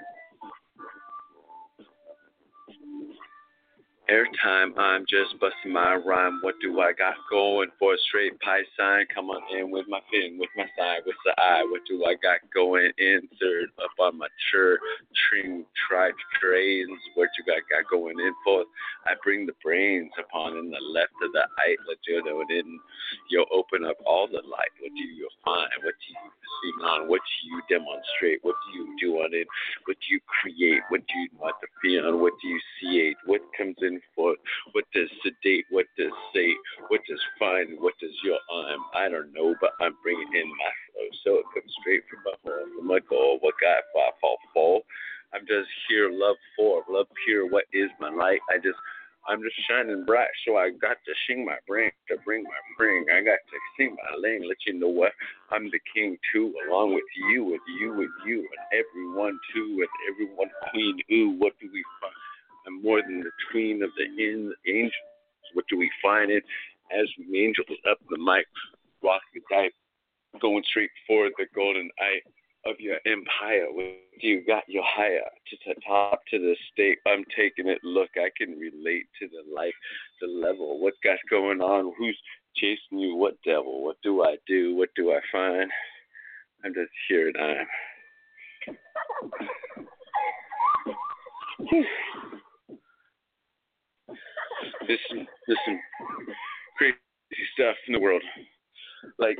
Airtime, I'm just busting my rhyme. What do I got going for a straight sign? Come on in with my fin, with my side, with the eye. What do I got going? in? Insert up on my shirt, string, tri trains. What you got, got going in for? I bring the brains upon in the left of the eye. Let you know it in. You'll open up all the light. What do you find? What do you see on? What do you demonstrate? What do you do on it? What do you create? What do you want to feel on? What do you see? What comes in What does sedate? What does say? What does find? What does your arm? I don't know, but I'm bringing in my flow. So it comes straight from my home, from my goal. What God, I fall, fall. I'm just here, love for, love pure. What is my light? I just I'm just shining bright, so I got to sing my brain, to bring my bring. I got to sing my lane, let you know what I'm the king too, along with you, with you, with you, and everyone too, with everyone queen. Ooh, what do we find? I'm more than the queen of the in angels. What do we find it as the angels up the mic, rocking type, going straight for the golden eye of your empire. You got your higher to the top to the state. I'm taking it. Look, I can relate to the life, the level. What got going on? Who's chasing you? What devil? What do I do? What do I find? I'm just here and I'm. There's some, there's some crazy stuff in the world. Like,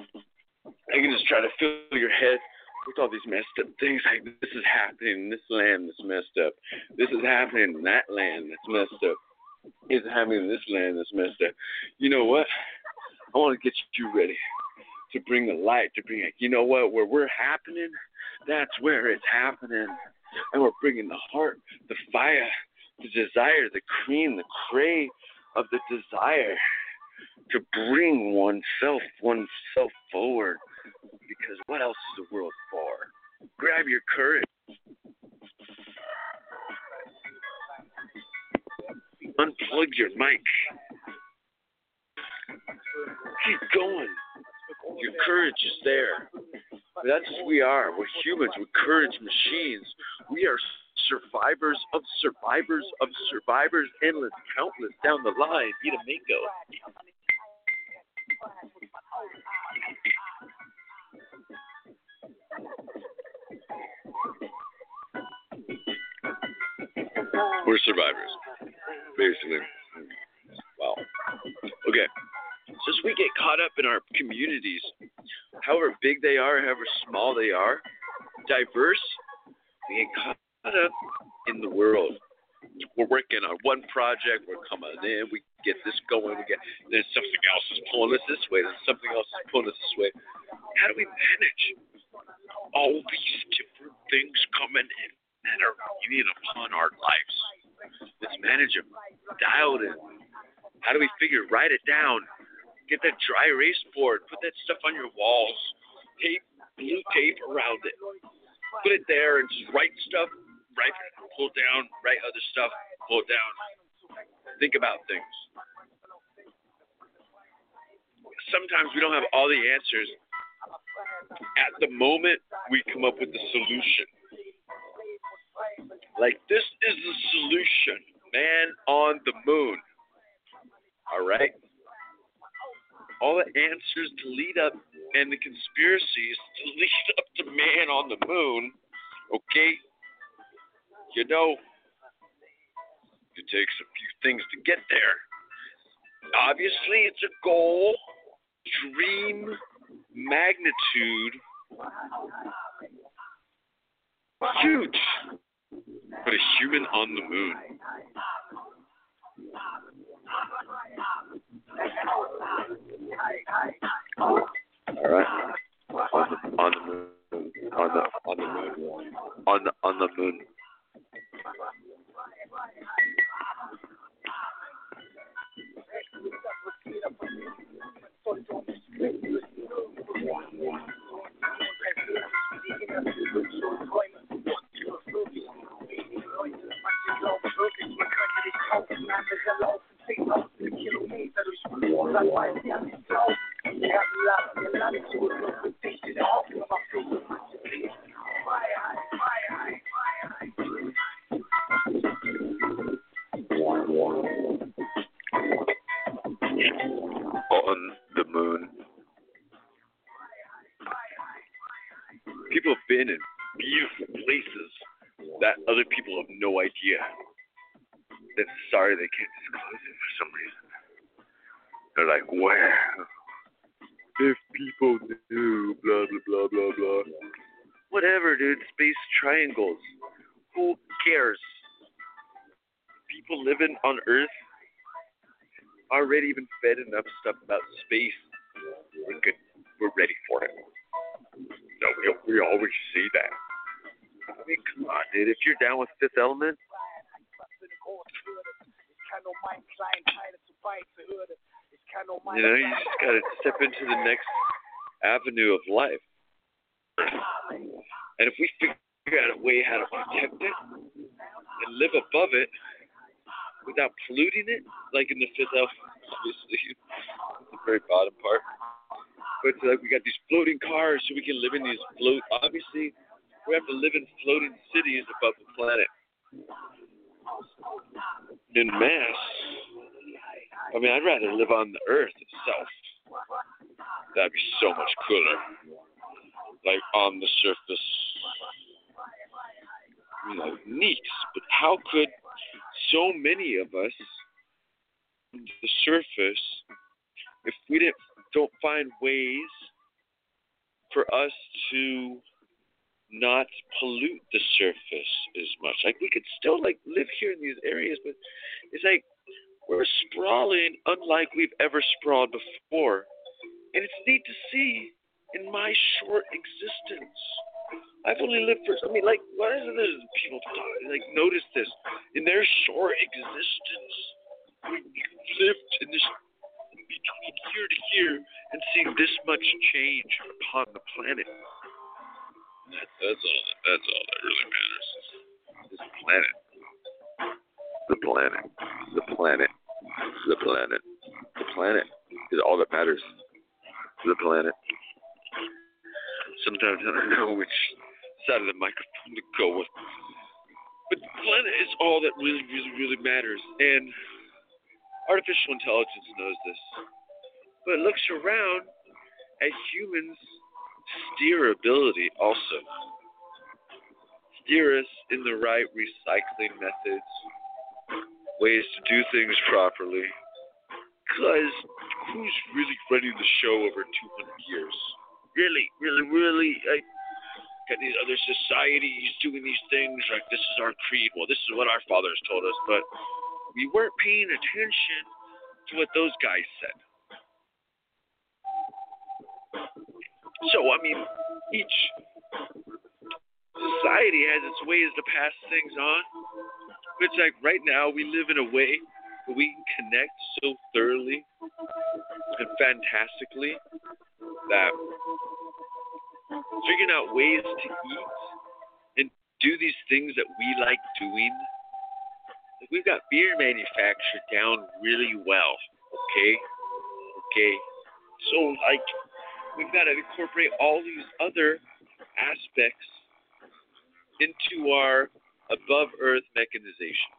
I can just try to fill your head with all these messed up things. Like, this is happening in this land that's messed up. This is happening in that land that's messed up. It's happening in this land that's messed up. You know what? I want to get you ready to bring the light, to bring it. You know what? Where we're happening, that's where it's happening. And we're bringing the heart, the fire, the desire, the cream, the crave of the desire to bring oneself, oneself forward. Because what else is the world for? Grab your courage. Unplug your mic. Keep going. Your courage is there. That's what we are. We're humans. We're courage machines. We are survivors of survivors of survivors, endless, countless down the line. Eat a mango. We're survivors, basically. Wow. Okay. Since we get caught up in our communities, however big they are, however small they are, diverse, we get caught in the world. We're working on one project, we're coming in, we get this going, we get then something else is pulling us this way, then something else is pulling us this way. How do we manage all these different things coming in that are union upon our lives? Let's manage them, dialed in. How do we figure? Write it down. Get that dry erase board. Put that stuff on your walls. Tape, blue tape around it. Put it there and just write stuff. Write, pull down. Write other stuff. Pull down. Think about things. Sometimes we don't have all the answers. At the moment, we come up with the solution. Like this is the solution. Man on the moon. All right? All the answers to lead up and the conspiracies to lead up to man on the moon, okay? You know, it takes a few things to get there. Obviously, it's a goal, dream, magnitude huge. But a human on the moon. All right. On the, on the moon. On the on the moon. On the on the moon. Fire, fire. On the moon. People have been in beautiful places that other people have no idea. That's sorry they can't disclose it for some reason. They're like, where? If people knew, blah blah blah blah blah. Whatever, dude. Space triangles. Who cares? People living on Earth already been fed enough stuff about space. We're good. We're ready for it. No, we, we always see that. I mean, come on, dude. If you're down with Fifth Element, you know, you just gotta step into the next avenue of life. And if we figure out a way how to protect it and live above it without polluting it, like in the fifth element, obviously, the very bottom part. But like we got these floating cars, so we can live in these float. Obviously, we have to live in floating cities above the planet. In mass, I mean, I'd rather live on the Earth itself. That'd be so much cooler. Like on the surface. You know, neat. But how could so many of us on the surface, if we didn't don't find ways for us to not pollute the surface as much. Like we could still like live here in these areas, but it's like we're sprawling unlike we've ever sprawled before. And it's neat to see in my short existence. I've only lived for I mean like why isn't there people like notice this? In their short existence we lived in this between here to here and seeing this much change upon the planet. That, that's all. That, that's all that really matters. This planet. The planet. The planet. The planet. The planet is all that matters. The planet. Sometimes I don't know which side of the microphone to go with. But planet is all that really, really, really matters. And artificial intelligence knows this. But it looks around at humans' steerability also. Steer us in the right recycling methods, ways to do things properly. Because who's really running the show over 200 years? Really, really, really? Like, got these other societies doing these things like this is our creed. Well, this is what our fathers told us, but we weren't paying attention to what those guys said. So, I mean, each society has its ways to pass things on. It's like right now we live in a way where we can connect so thoroughly and fantastically that figuring out ways to eat and do these things that we like doing. Like we've got beer manufactured down really well, okay? Okay. So like we've got to incorporate all these other aspects into our above earth mechanization.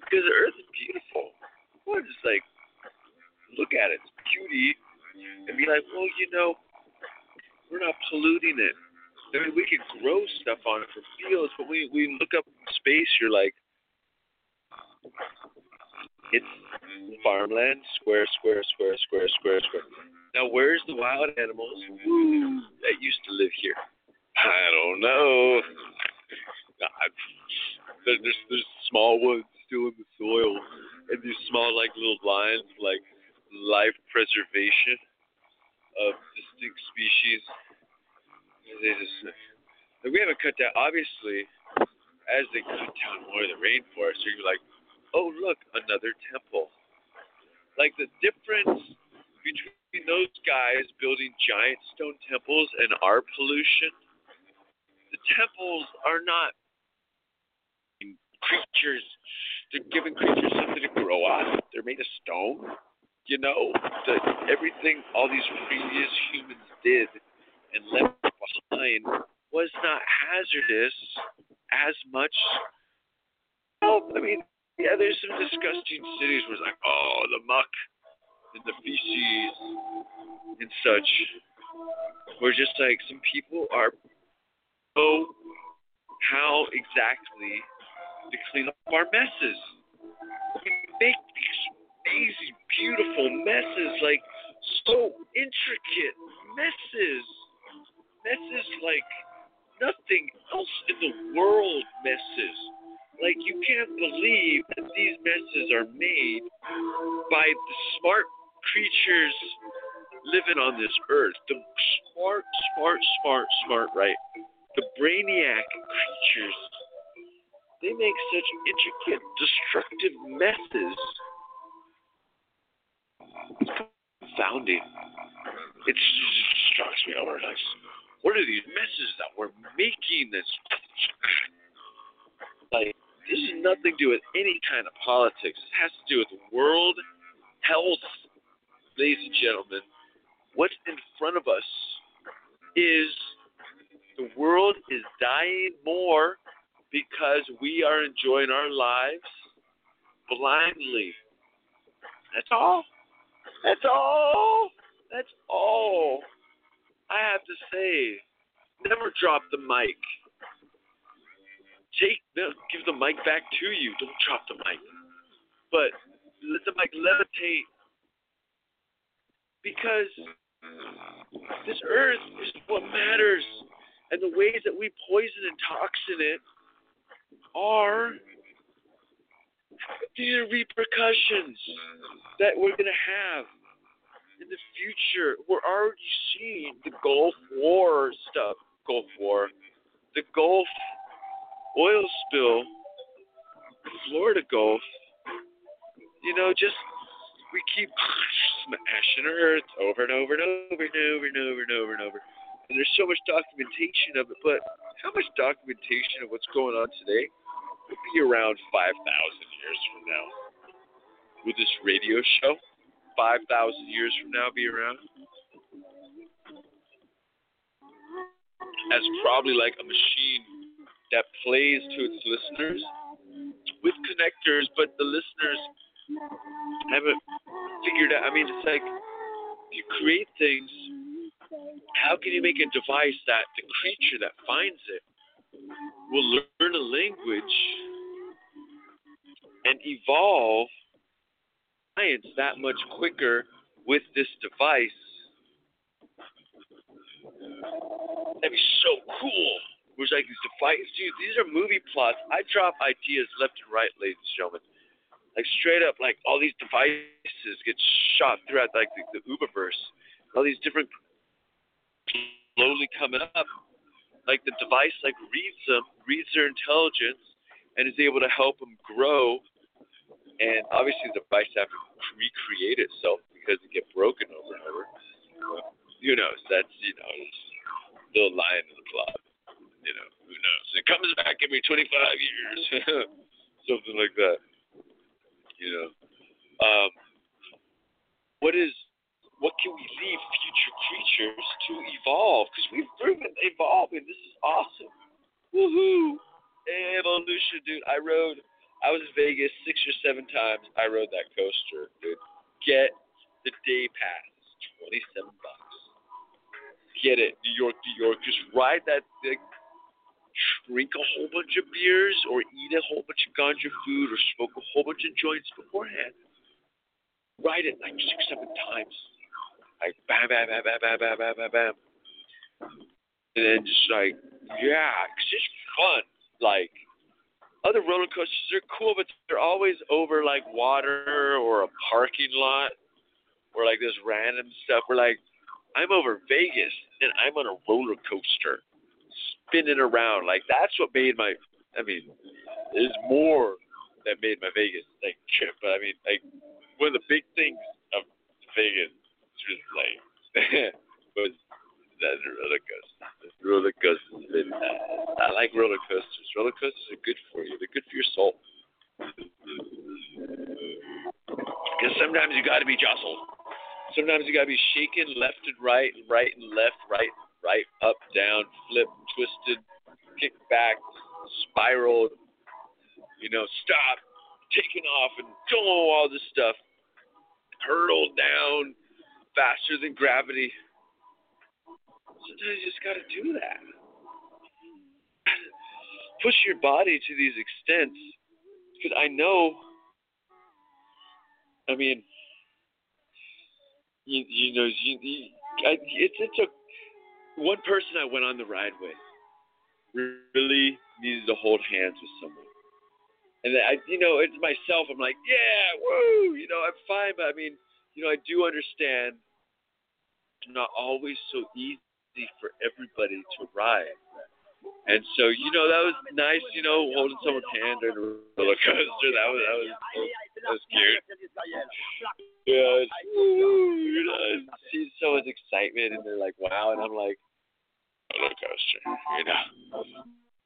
Because the earth is beautiful. We're just like look at its beauty and be like, well, you know, we're not polluting it. I mean, we could grow stuff on it for fields, but we we look up space. You're like, it's farmland, square, square, square, square, square, square. Now, where's the wild animals that used to live here? I don't know. There's there's small ones still in the soil, and these small like little lines like life preservation of distinct species. They just we haven't cut down. Obviously, as they cut down more of the rainforest, you're like, oh look, another temple. Like the difference between those guys building giant stone temples and our pollution, the temples are not creatures. They're giving creatures something to grow on. They're made of stone. You know, the, everything all these previous humans did and left behind was not hazardous as much. Well, I mean, yeah, there's some disgusting cities where it's like, oh, the muck and the feces and such. Where just like some people are oh, how exactly to clean up our messes. We make these amazing, beautiful messes, like so intricate messes. Messes like nothing else in the world messes. Like you can't believe that these messes are made by the smart creatures living on this earth. The smart, smart, smart, smart, right? The brainiac creatures. They make such intricate, destructive messes. It's confounding. It strikes me over like, what are these messes that we're making? This like this is nothing to do with any kind of politics. It has to do with world health, ladies and gentlemen. What's in front of us is the world is dying more because we are enjoying our lives blindly. That's all. That's all. That's all. I have to say, never drop the mic. Take give the mic back to you. Don't drop the mic. But let the mic levitate because this earth is what matters, and the ways that we poison and toxin it are these are repercussions that we're going to have in the future. We're already seeing the Gulf War stuff. Gulf War. The Gulf oil spill. The Florida Gulf. You know, just we keep smashing Earth over and over and over and over and over and over and over. And there's so much documentation of it, but how much documentation of what's going on today would be around 5,000 years from now? Will this radio show 5,000 years from now be around? As probably like a machine that plays to its listeners with connectors, but the listeners haven't figured out. I mean, it's like you create things. How can you make a device that the creature that finds it will learn a language and evolve science that much quicker with this device? That'd be so cool. Was like these devices, dude. These are movie plots. I drop ideas left and right, ladies and gentlemen. Like straight up, like all these devices get shot throughout like the, the Uberverse. All these different slowly coming up. Like the device like reads them, reads their intelligence, and is able to help them grow. And obviously, the to recreate itself because it get broken over and over. Who knows? That's you know, little lion in the club. You know, who knows? It comes back every 25 years, something like that. You know, um, what is what can we leave future creatures to evolve? Because we've proven evolving. This is awesome. Woohoo! Evolution, dude. I rode. I was in Vegas six or seven times. I rode that coaster, dude. Get the day pass. Twenty-seven bucks. Get it, New York, New York. Just ride that thing. Drink a whole bunch of beers, or eat a whole bunch of ganja food, or smoke a whole bunch of joints beforehand. Ride it like six, seven times. Like bam, bam, bam, bam, bam, bam, bam, bam. And then just like, yeah, it's just fun. Like other roller coasters are cool, but they're always over like water or a parking lot or like this random stuff. We're like, I'm over Vegas and I'm on a roller coaster spinning around. Like, that's what made my, I mean, there's more that made my Vegas like trip, but I mean, like, one of the big things of Vegas was like was that roller coaster. Roller coasters have been. Uh, I like roller coasters. Roller coasters are good for you. They're good for your soul. Because sometimes you got to be jostled. Sometimes you got to be shaken left and right, right and left, right, right, up, down, flip, twisted, kick back, spiraled. You know, stop, taking off, and oh, all this stuff. Hurtled down faster than gravity. Sometimes you just got to do that. Push your body to these extents. Because I know, I mean, you, you know, you, you, I, it's, it's a, one person I went on the ride with really needed to hold hands with someone. And I, you know, it's myself. I'm like, yeah, woo, you know, I'm fine. But I mean, you know, I do understand it's not always so easy for everybody to ride. And so, you know, that was nice, you know, holding someone's hand during the roller coaster. That was that was that was cute. Yeah, it's, you know, see so much excitement, and they're like, "Wow," and I'm like, "Roller coaster," you know.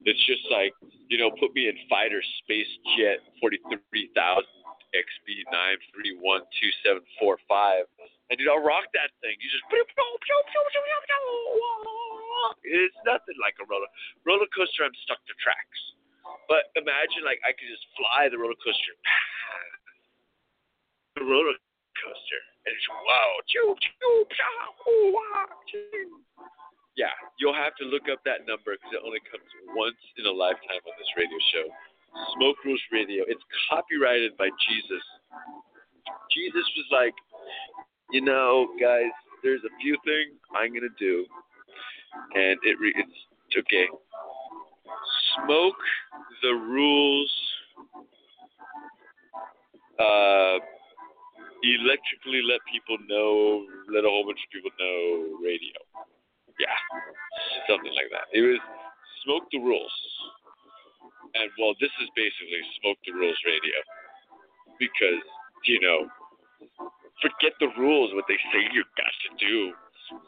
It's just like, you know, put me in fighter space jet 43,000 XB 9312745. And dude, I'll rock that thing. You just it's nothing like a roller roller coaster. I'm stuck to tracks. But imagine like I could just fly the roller coaster. The roller coaster. And it's wow. Yeah, you'll have to look up that number because it only comes once in a lifetime on this radio show. Smoke Rules Radio. It's copyrighted by Jesus. Jesus was like, you know, guys, there's a few things I'm gonna do, and it re- it's okay. Smoke the rules. Uh, electrically let people know, let a whole bunch of people know radio. Yeah, something like that. It was smoke the rules. And well, this is basically smoke the rules radio because you know, forget the rules, what they say you got to do.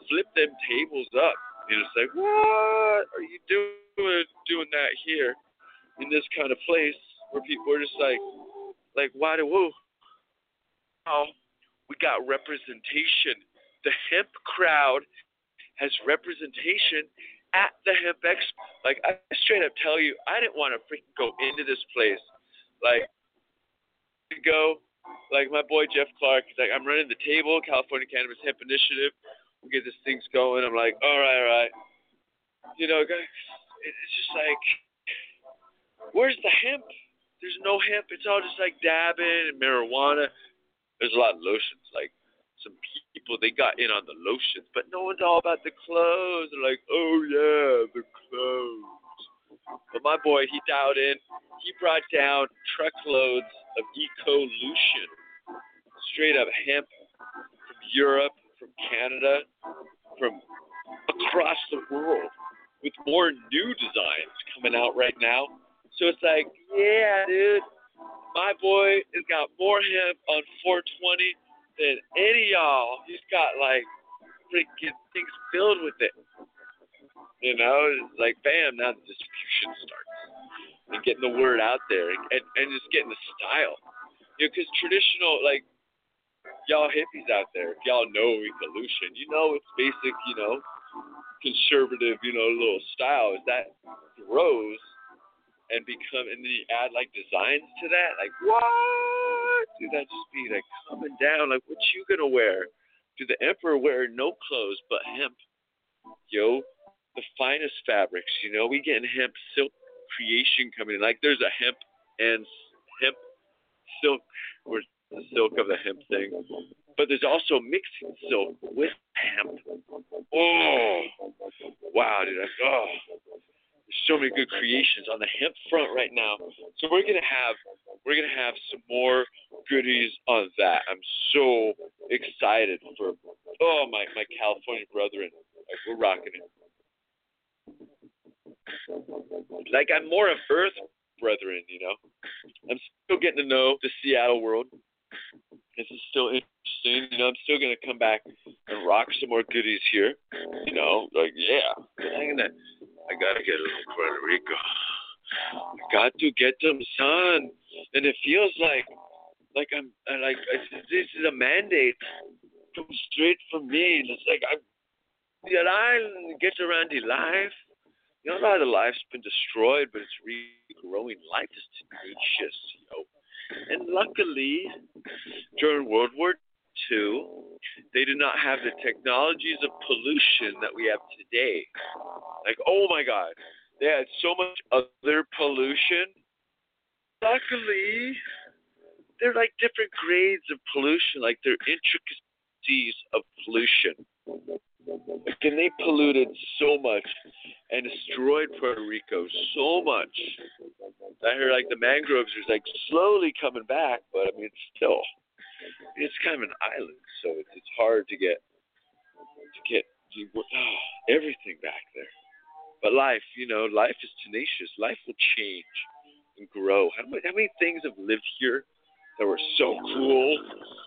Flip them tables up. You just like, what are you doing doing that here in this kind of place where people are just like, like, why do woo? Oh, we got representation. The hemp crowd has representation at the hemp expo. Like I straight up tell you, I didn't want to freaking go into this place. Like to go, like my boy Jeff Clark. He's like, I'm running the table, California Cannabis Hemp Initiative. We get this things going. I'm like, all right, all right. You know, guys, it's just like, where's the hemp? There's no hemp. It's all just like dabbing and marijuana. There's a lot of lotions, like some people they got in on the lotions, but no one's all about the clothes. They're like, oh yeah, the clothes. But my boy, he dialed in. He brought down truckloads of Ecolution, straight up hemp from Europe, from Canada, from across the world, with more new designs coming out right now. So it's like, yeah, dude, my boy has got more hemp on 420 than any y'all. He's got like freaking things filled with it. You know, like bam, now the distribution starts and getting the word out there and, and, and just getting the style. You know, because traditional, like y'all hippies out there, if y'all know evolution, you know it's basic, you know, conservative, you know, little style. Is that grows and become, and then you add like designs to that, like what? Dude, that just be like coming down. Like, what you gonna wear? Do the emperor wear no clothes but hemp? Yo, the finest fabrics. You know, we getting hemp silk creation coming in. Like, there's a hemp and hemp silk or the silk of the hemp thing. But there's also mixing silk with hemp. Oh, wow, dude! I, oh, there's so many good creations on the hemp front right now. So we're gonna have we're gonna have some more goodies on that. I'm so excited for oh my my California brethren. Like we're rocking it. Like I'm more of Earth brethren, you know. I'm still getting to know the Seattle world. This is still interesting. You know, I'm still gonna come back and rock some more goodies here. You know, like yeah, I'm gonna, I gotta get little Puerto Rico. I got to get them, son. And it feels like, like I'm, like this is a mandate come straight from me. It's like I, that I get around the life. You know how the life's been destroyed, but it's regrowing. Life is tenacious, yo. And luckily, during World War II, they did not have the technologies of pollution that we have today. Like, oh my God, they had so much other pollution. Luckily, they're like different grades of pollution, like they're intricacies of pollution. And they polluted so much and destroyed Puerto Rico so much. I hear like the mangroves are like slowly coming back, but I mean it's still, it's kind of an island, so it's it's hard to get to get to, oh, everything back there. But life, you know, life is tenacious. Life will change and grow. How many how many things have lived here that were so cool?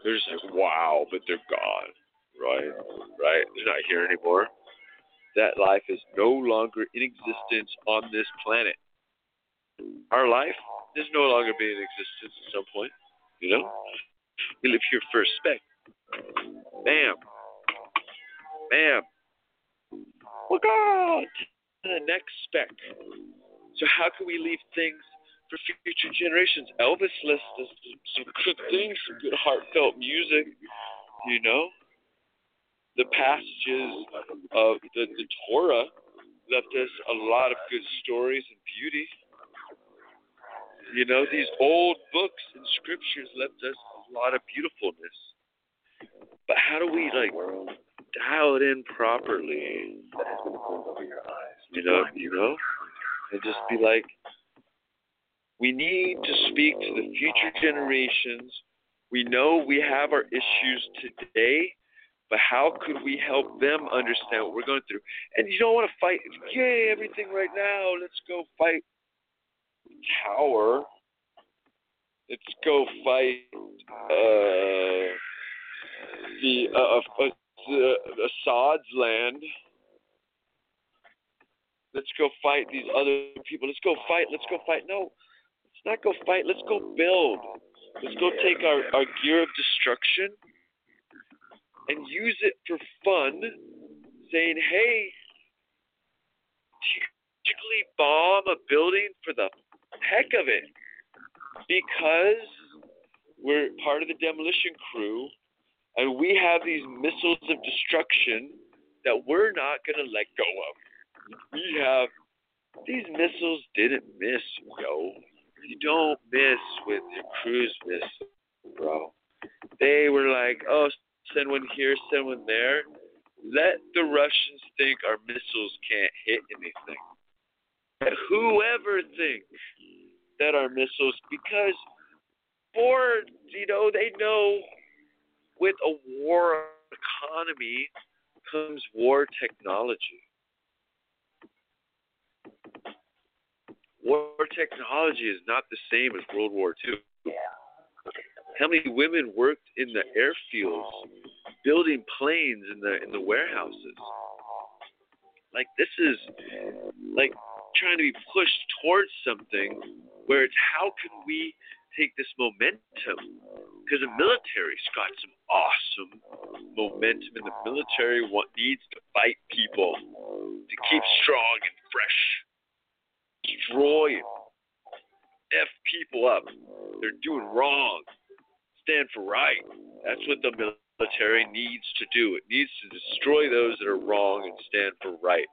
They're just like wow, but they're gone. Right, right. They're not here anymore that life is no longer in existence on this planet. Our life is no longer being in existence at some point, you know? We live here for a spec. Bam. Bam. Look out! The next spec. So how can we leave things for future generations? Elvis listed some good things, some good heartfelt music, you know? The passages of the, the Torah left us a lot of good stories and beauty. You know, these old books and scriptures left us a lot of beautifulness. But how do we like dial it in properly? You know, you know, and just be like, we need to speak to the future generations. We know we have our issues today, but how could we help them understand what we're going through? And you don't want to fight, yay, everything right now. Let's go fight Tower. Let's go fight uh, the uh, uh, Assad's land. Let's go fight these other people. Let's go fight. Let's go fight. No, let's not go fight. Let's go build. Let's go take our, our gear of destruction and use it for fun, saying, hey, strategically bomb a building for the heck of it because we're part of the demolition crew and we have these missiles of destruction that we're not going to let go of. We have these missiles didn't miss, yo. You don't miss with your cruise missile, bro. They were like, oh, send one here, send one there. Let the Russians think our missiles can't hit anything. Let whoever thinks that our missiles, because for, you know, they know with a war economy comes war technology. War technology is not the same as World War II. How many women worked in the airfields, building planes in the in the warehouses? Like this is like trying to be pushed towards something where it's how can we take this momentum? Because the military's got some awesome momentum, and the military want, needs to fight people to keep strong and fresh, destroy, f people up. They're doing wrong stand for right. That's what the military needs to do. It needs to destroy those that are wrong and stand for right.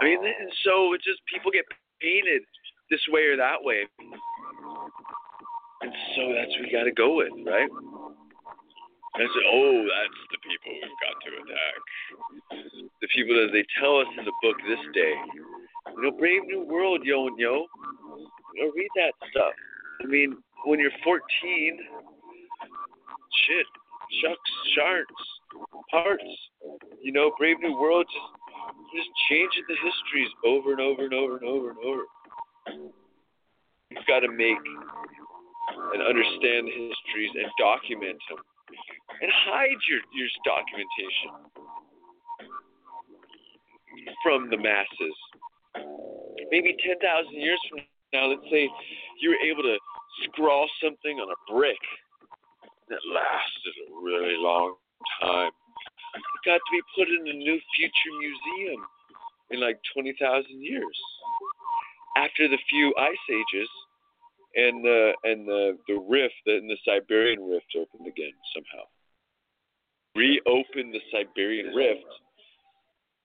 I mean, and so it just people get painted this way or that way. And so that's what we got to go with, right? And oh, that's the people we've got to attack. The people that they tell us in the book this day. You know, Brave New World, yo and yo. You know, read that stuff. I mean, when you're 14, shit, shucks, sharks, parts. You know, Brave New World just just changing the histories over and over and over and over and over. You've got to make and understand the histories and document them and hide your, your documentation from the masses. Maybe 10,000 years from now, let's say you were able to scrawl something on a brick that lasted a really long time. It got to be put in a new future museum in like 20,000 years. After the few ice ages, and the and the the rift and the Siberian rift opened again somehow. Reopened the Siberian rift,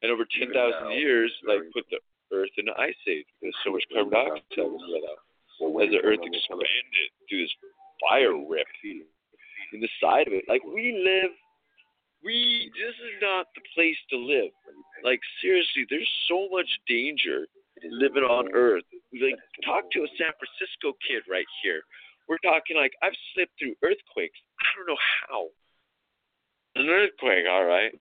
and over ten thousand years, like put the Earth in an ice age because so much carbon dioxide was let out as the Earth expanded through this fire rift in the side of it. Like we live, we this is not the place to live. Like seriously, there's so much danger living on Earth. Like, talk to a San Francisco kid right here. We're talking like I've slipped through earthquakes. I don't know how. An earthquake, all right.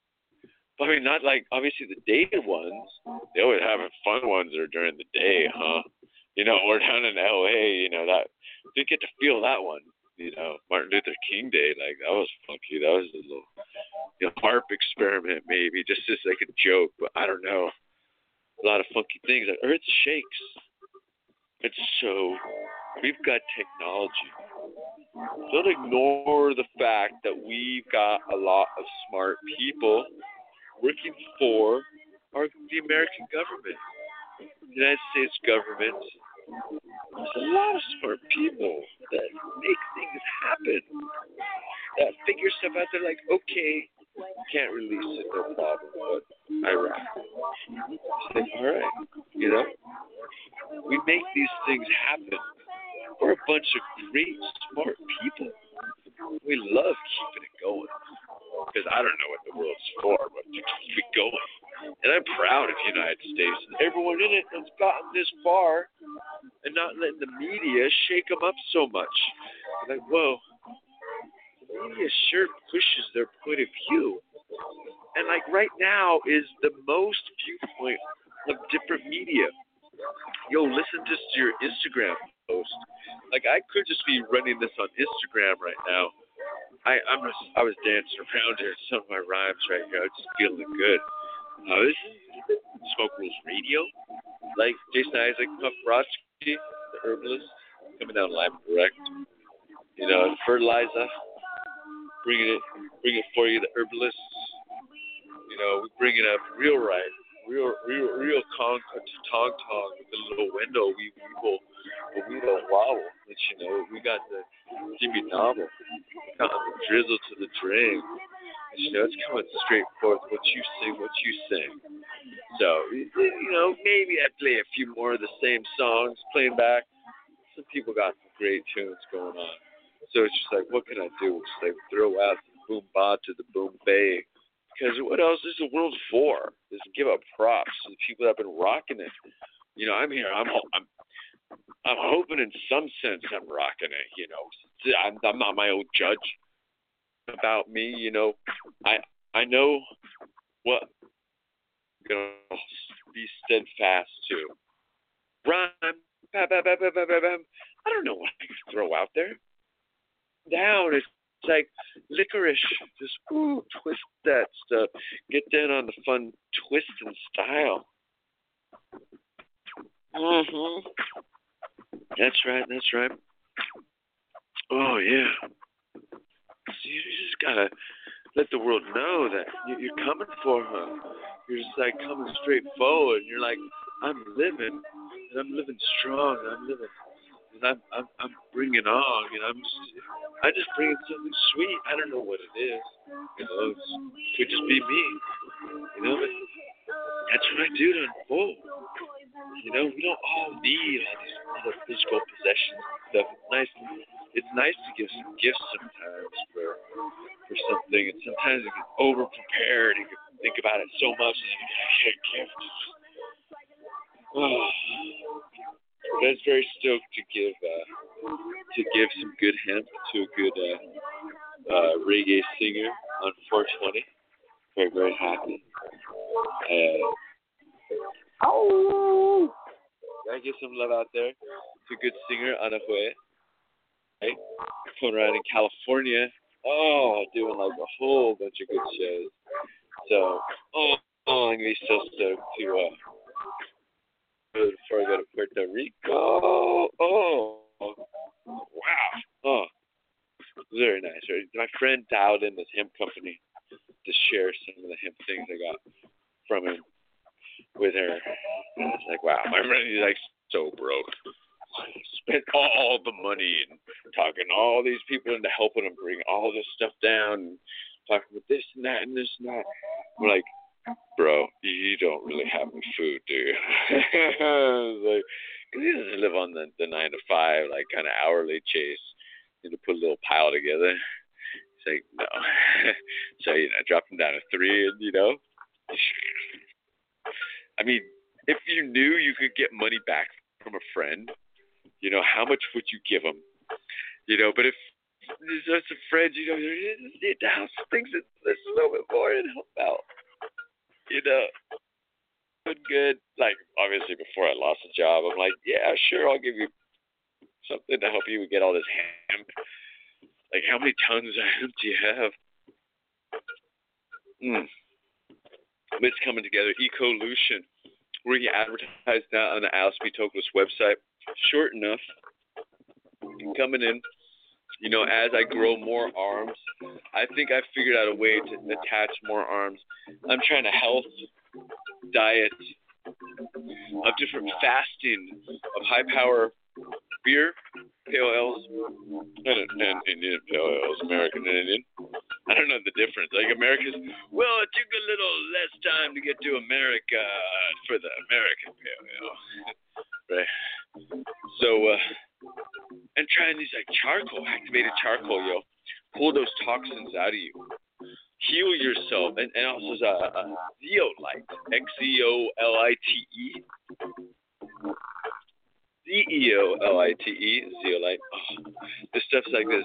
But I mean, not like obviously the day ones. They always having fun ones are during the day, huh? You know, we're down in L.A. You know that didn't get to feel that one. You know, Martin Luther King Day, like that was funky. That was a little you know, HAARP experiment, maybe just as like a joke. But I don't know a lot of funky things. Earth shakes. It's so we've got technology. Don't ignore the fact that we've got a lot of smart people working for our, the American government, the United States government. Of smart people that make things happen, that figure stuff out. They're like, okay, can't release it, no problem. But Iraq. It's like, all right, you know, we make these things happen. We're a bunch of great, smart people. We love keeping it going because I don't know what the world's for, but to keep it going. And I'm proud of the United States and everyone in it that's gotten this far and not letting the media shake them up so much. Like, whoa, the media sure pushes their point of view and like right now is the most viewpoint of different media. Yo, listen to your Instagram post. Like I could just be running this on Instagram right now. I I'm just I was dancing around here some of my rhymes right now, just feeling good. Uh, this is Smoke Rules Radio. Like Jason Isaac, Puff the herbalist, coming down live direct. You know, fertilizer, bringing it, bring it for you, the herbalist you know, we bring it up real right, real, real, real con tong tong with the little window. We we will, we don't wobble. But you know, we got the Jimmy Novel, got the drizzle to the drain. You know, it's coming straight forth. What you sing, what you sing. So you know, maybe I play a few more of the same songs, playing back. Some people got some great tunes going on. So it's just like, what can I do? Just like throw out the boom ba to the boom bay because what else is the world for? To give up props to the people that have been rocking it. You know, I'm here. I'm I'm I'm hoping in some sense I'm rocking it. You know, I'm I'm not my own judge about me. You know, I I know what you know be steadfast to. Rhyme, bam, bam, bam, bam, bam, bam. I don't know what I can throw out there. Down is it's like licorice. Just ooh, twist that stuff. Get down on the fun twisting style. Mhm. That's right. That's right. Oh yeah. So you just gotta let the world know that you're coming for her. You're just like coming straight forward. You're like, I'm living, and I'm living strong. I'm living and I'm I'm I'm bringing on, you know, I'm just I just bringing something sweet. I don't know what it is, you know. It could just be me, you know. But that's what I do to unfold. You know, we don't all need all these other physical possessions and stuff. It's nice. It's nice to give some gifts sometimes for for something, and sometimes you get over prepared. You think about it so much, and you get a gift. Oh. Was very stoked to give uh, to give some good hemp to a good uh, uh, reggae singer on 420. Very very happy. Uh, oh, I give some love out there to a good singer Anahue. Right, coming around in California. Oh, doing like a whole bunch of good shows. So, oh, oh I'm gonna be so stoked to uh, before I go to Puerto Rico. Oh, wow. Oh, very nice. My friend dialed in this hemp company to share some of the hemp things I got from him with her. And it's like, wow, my friend is like so broke. Spent all the money and talking all these people into helping him bring all this stuff down, and talking with this and that and this and that. We're like, bro, you don't really have any food, do you? like, cause he live on the, the nine to five, like kind of hourly chase. You know, put a little pile together. He's like, no. so you know, drop him down to three, and you know, I mean, if you knew you could get money back from a friend, you know, how much would you give them? You know, but if there's just a friend, you know, need to have things that a little bit more and help out. You know, good, good. Like obviously, before I lost the job, I'm like, yeah, sure, I'll give you something to help you get all this hemp. Like, how many tons of hemp do you have? Mm. It's coming together. Ecolution. We're to advertise that on the Alice B. Toklas website. Short enough. Coming in. You know, as I grow more arms, I think I figured out a way to attach more arms. I'm trying to health diet of different fasting of high power beer, pale ales, and, and Indian pale ales, American and Indian. I don't know the difference. Like America's, well, it took a little less time to get to America for the American pale ale, right? So, uh, and trying these like charcoal, activated charcoal, yo, pull those toxins out of you, heal yourself, and, and also a, a zeolite, X E O L I T E. Z E O L I T E, zeolite. Oh, this stuff's like this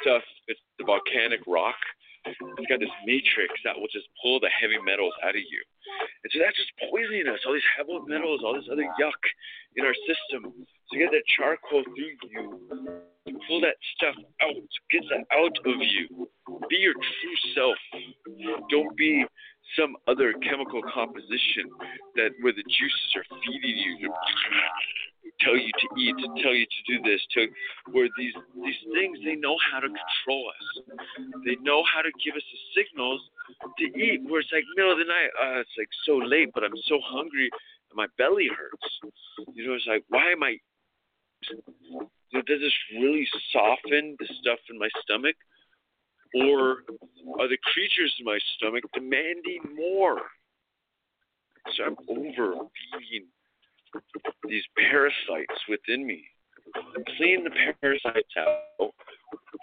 stuff. It's the volcanic rock. It's got this matrix that will just pull the heavy metals out of you. And so that's just poisoning us. All these heavy metals, all this other yuck in our system. So get that charcoal through you. Pull that stuff out. Get that out of you. Be your true self. Don't be some other chemical composition that where the juices are feeding you tell you to eat, to tell you to do this, to where these these things they know how to control us. They know how to give us the signals to eat. Where it's like middle of the night, uh, it's like so late, but I'm so hungry and my belly hurts. You know, it's like why am I? You know, does this really soften the stuff in my stomach, or are the creatures in my stomach demanding more? So I'm over overeating these parasites within me. Clean the parasites out.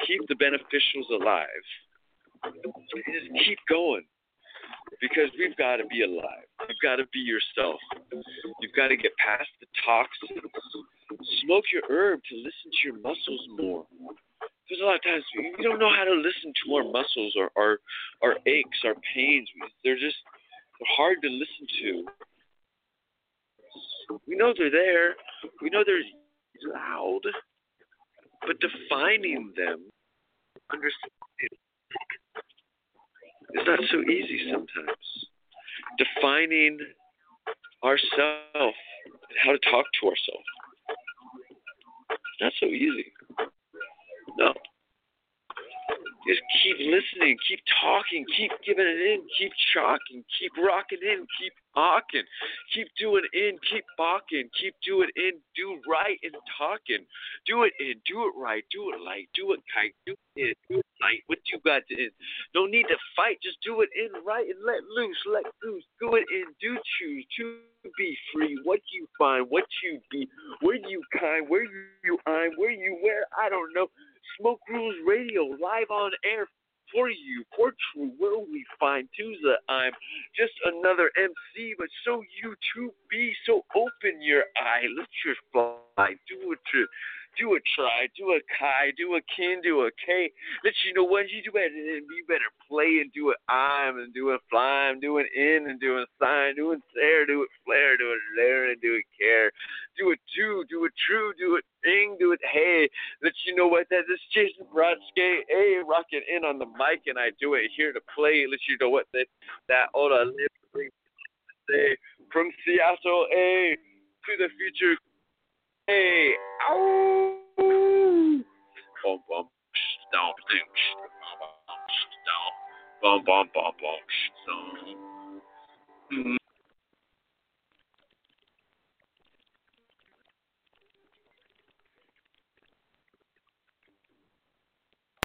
Keep the beneficials alive. Just keep going. Because we've got to be alive. You've got to be yourself. You've got to get past the toxins. Smoke your herb to listen to your muscles more. There's a lot of times we don't know how to listen to our muscles or our our aches, our pains. They're just they're hard to listen to we know they're there. We know they're loud. But defining them, understanding, is not so easy sometimes. Defining ourselves how to talk to ourselves. Not so easy. No. Just keep listening, keep talking, keep giving it in, keep chalking, keep rocking in, keep hawking, Keep doing in, keep balking, keep doing in, do right and talking. Do it in, do it right, do it light, do it kite, do it in, do it light. What you got to in? No need to fight, just do it in right and let loose, let loose. Do it in, do choose to be free. What you find, what you be, where you kind, where you I'm, where you where, I don't know. Smoke Rules Radio live on air for you, for true, will we find Tuesday? I'm just another MC, but so you too be. So open your eye, let your fly, do it to, do a try, do a kai, do a kin, do a k. Let you know what you do better than you better play and do it I'm and do it fly, I'm doing in and doing sign, doing stare, do it flare, do it lair and do it care. Do it do, do it true, do it thing, do it hey. Let you know what that this Jason Brodsky, a rocking in on the mic and I do it here to play. Let you know what that that old say from Seattle, a to the future. Hey, ow! Bum bum, stomp, ding, stomp, stomp, bum bum bum bum, stomp.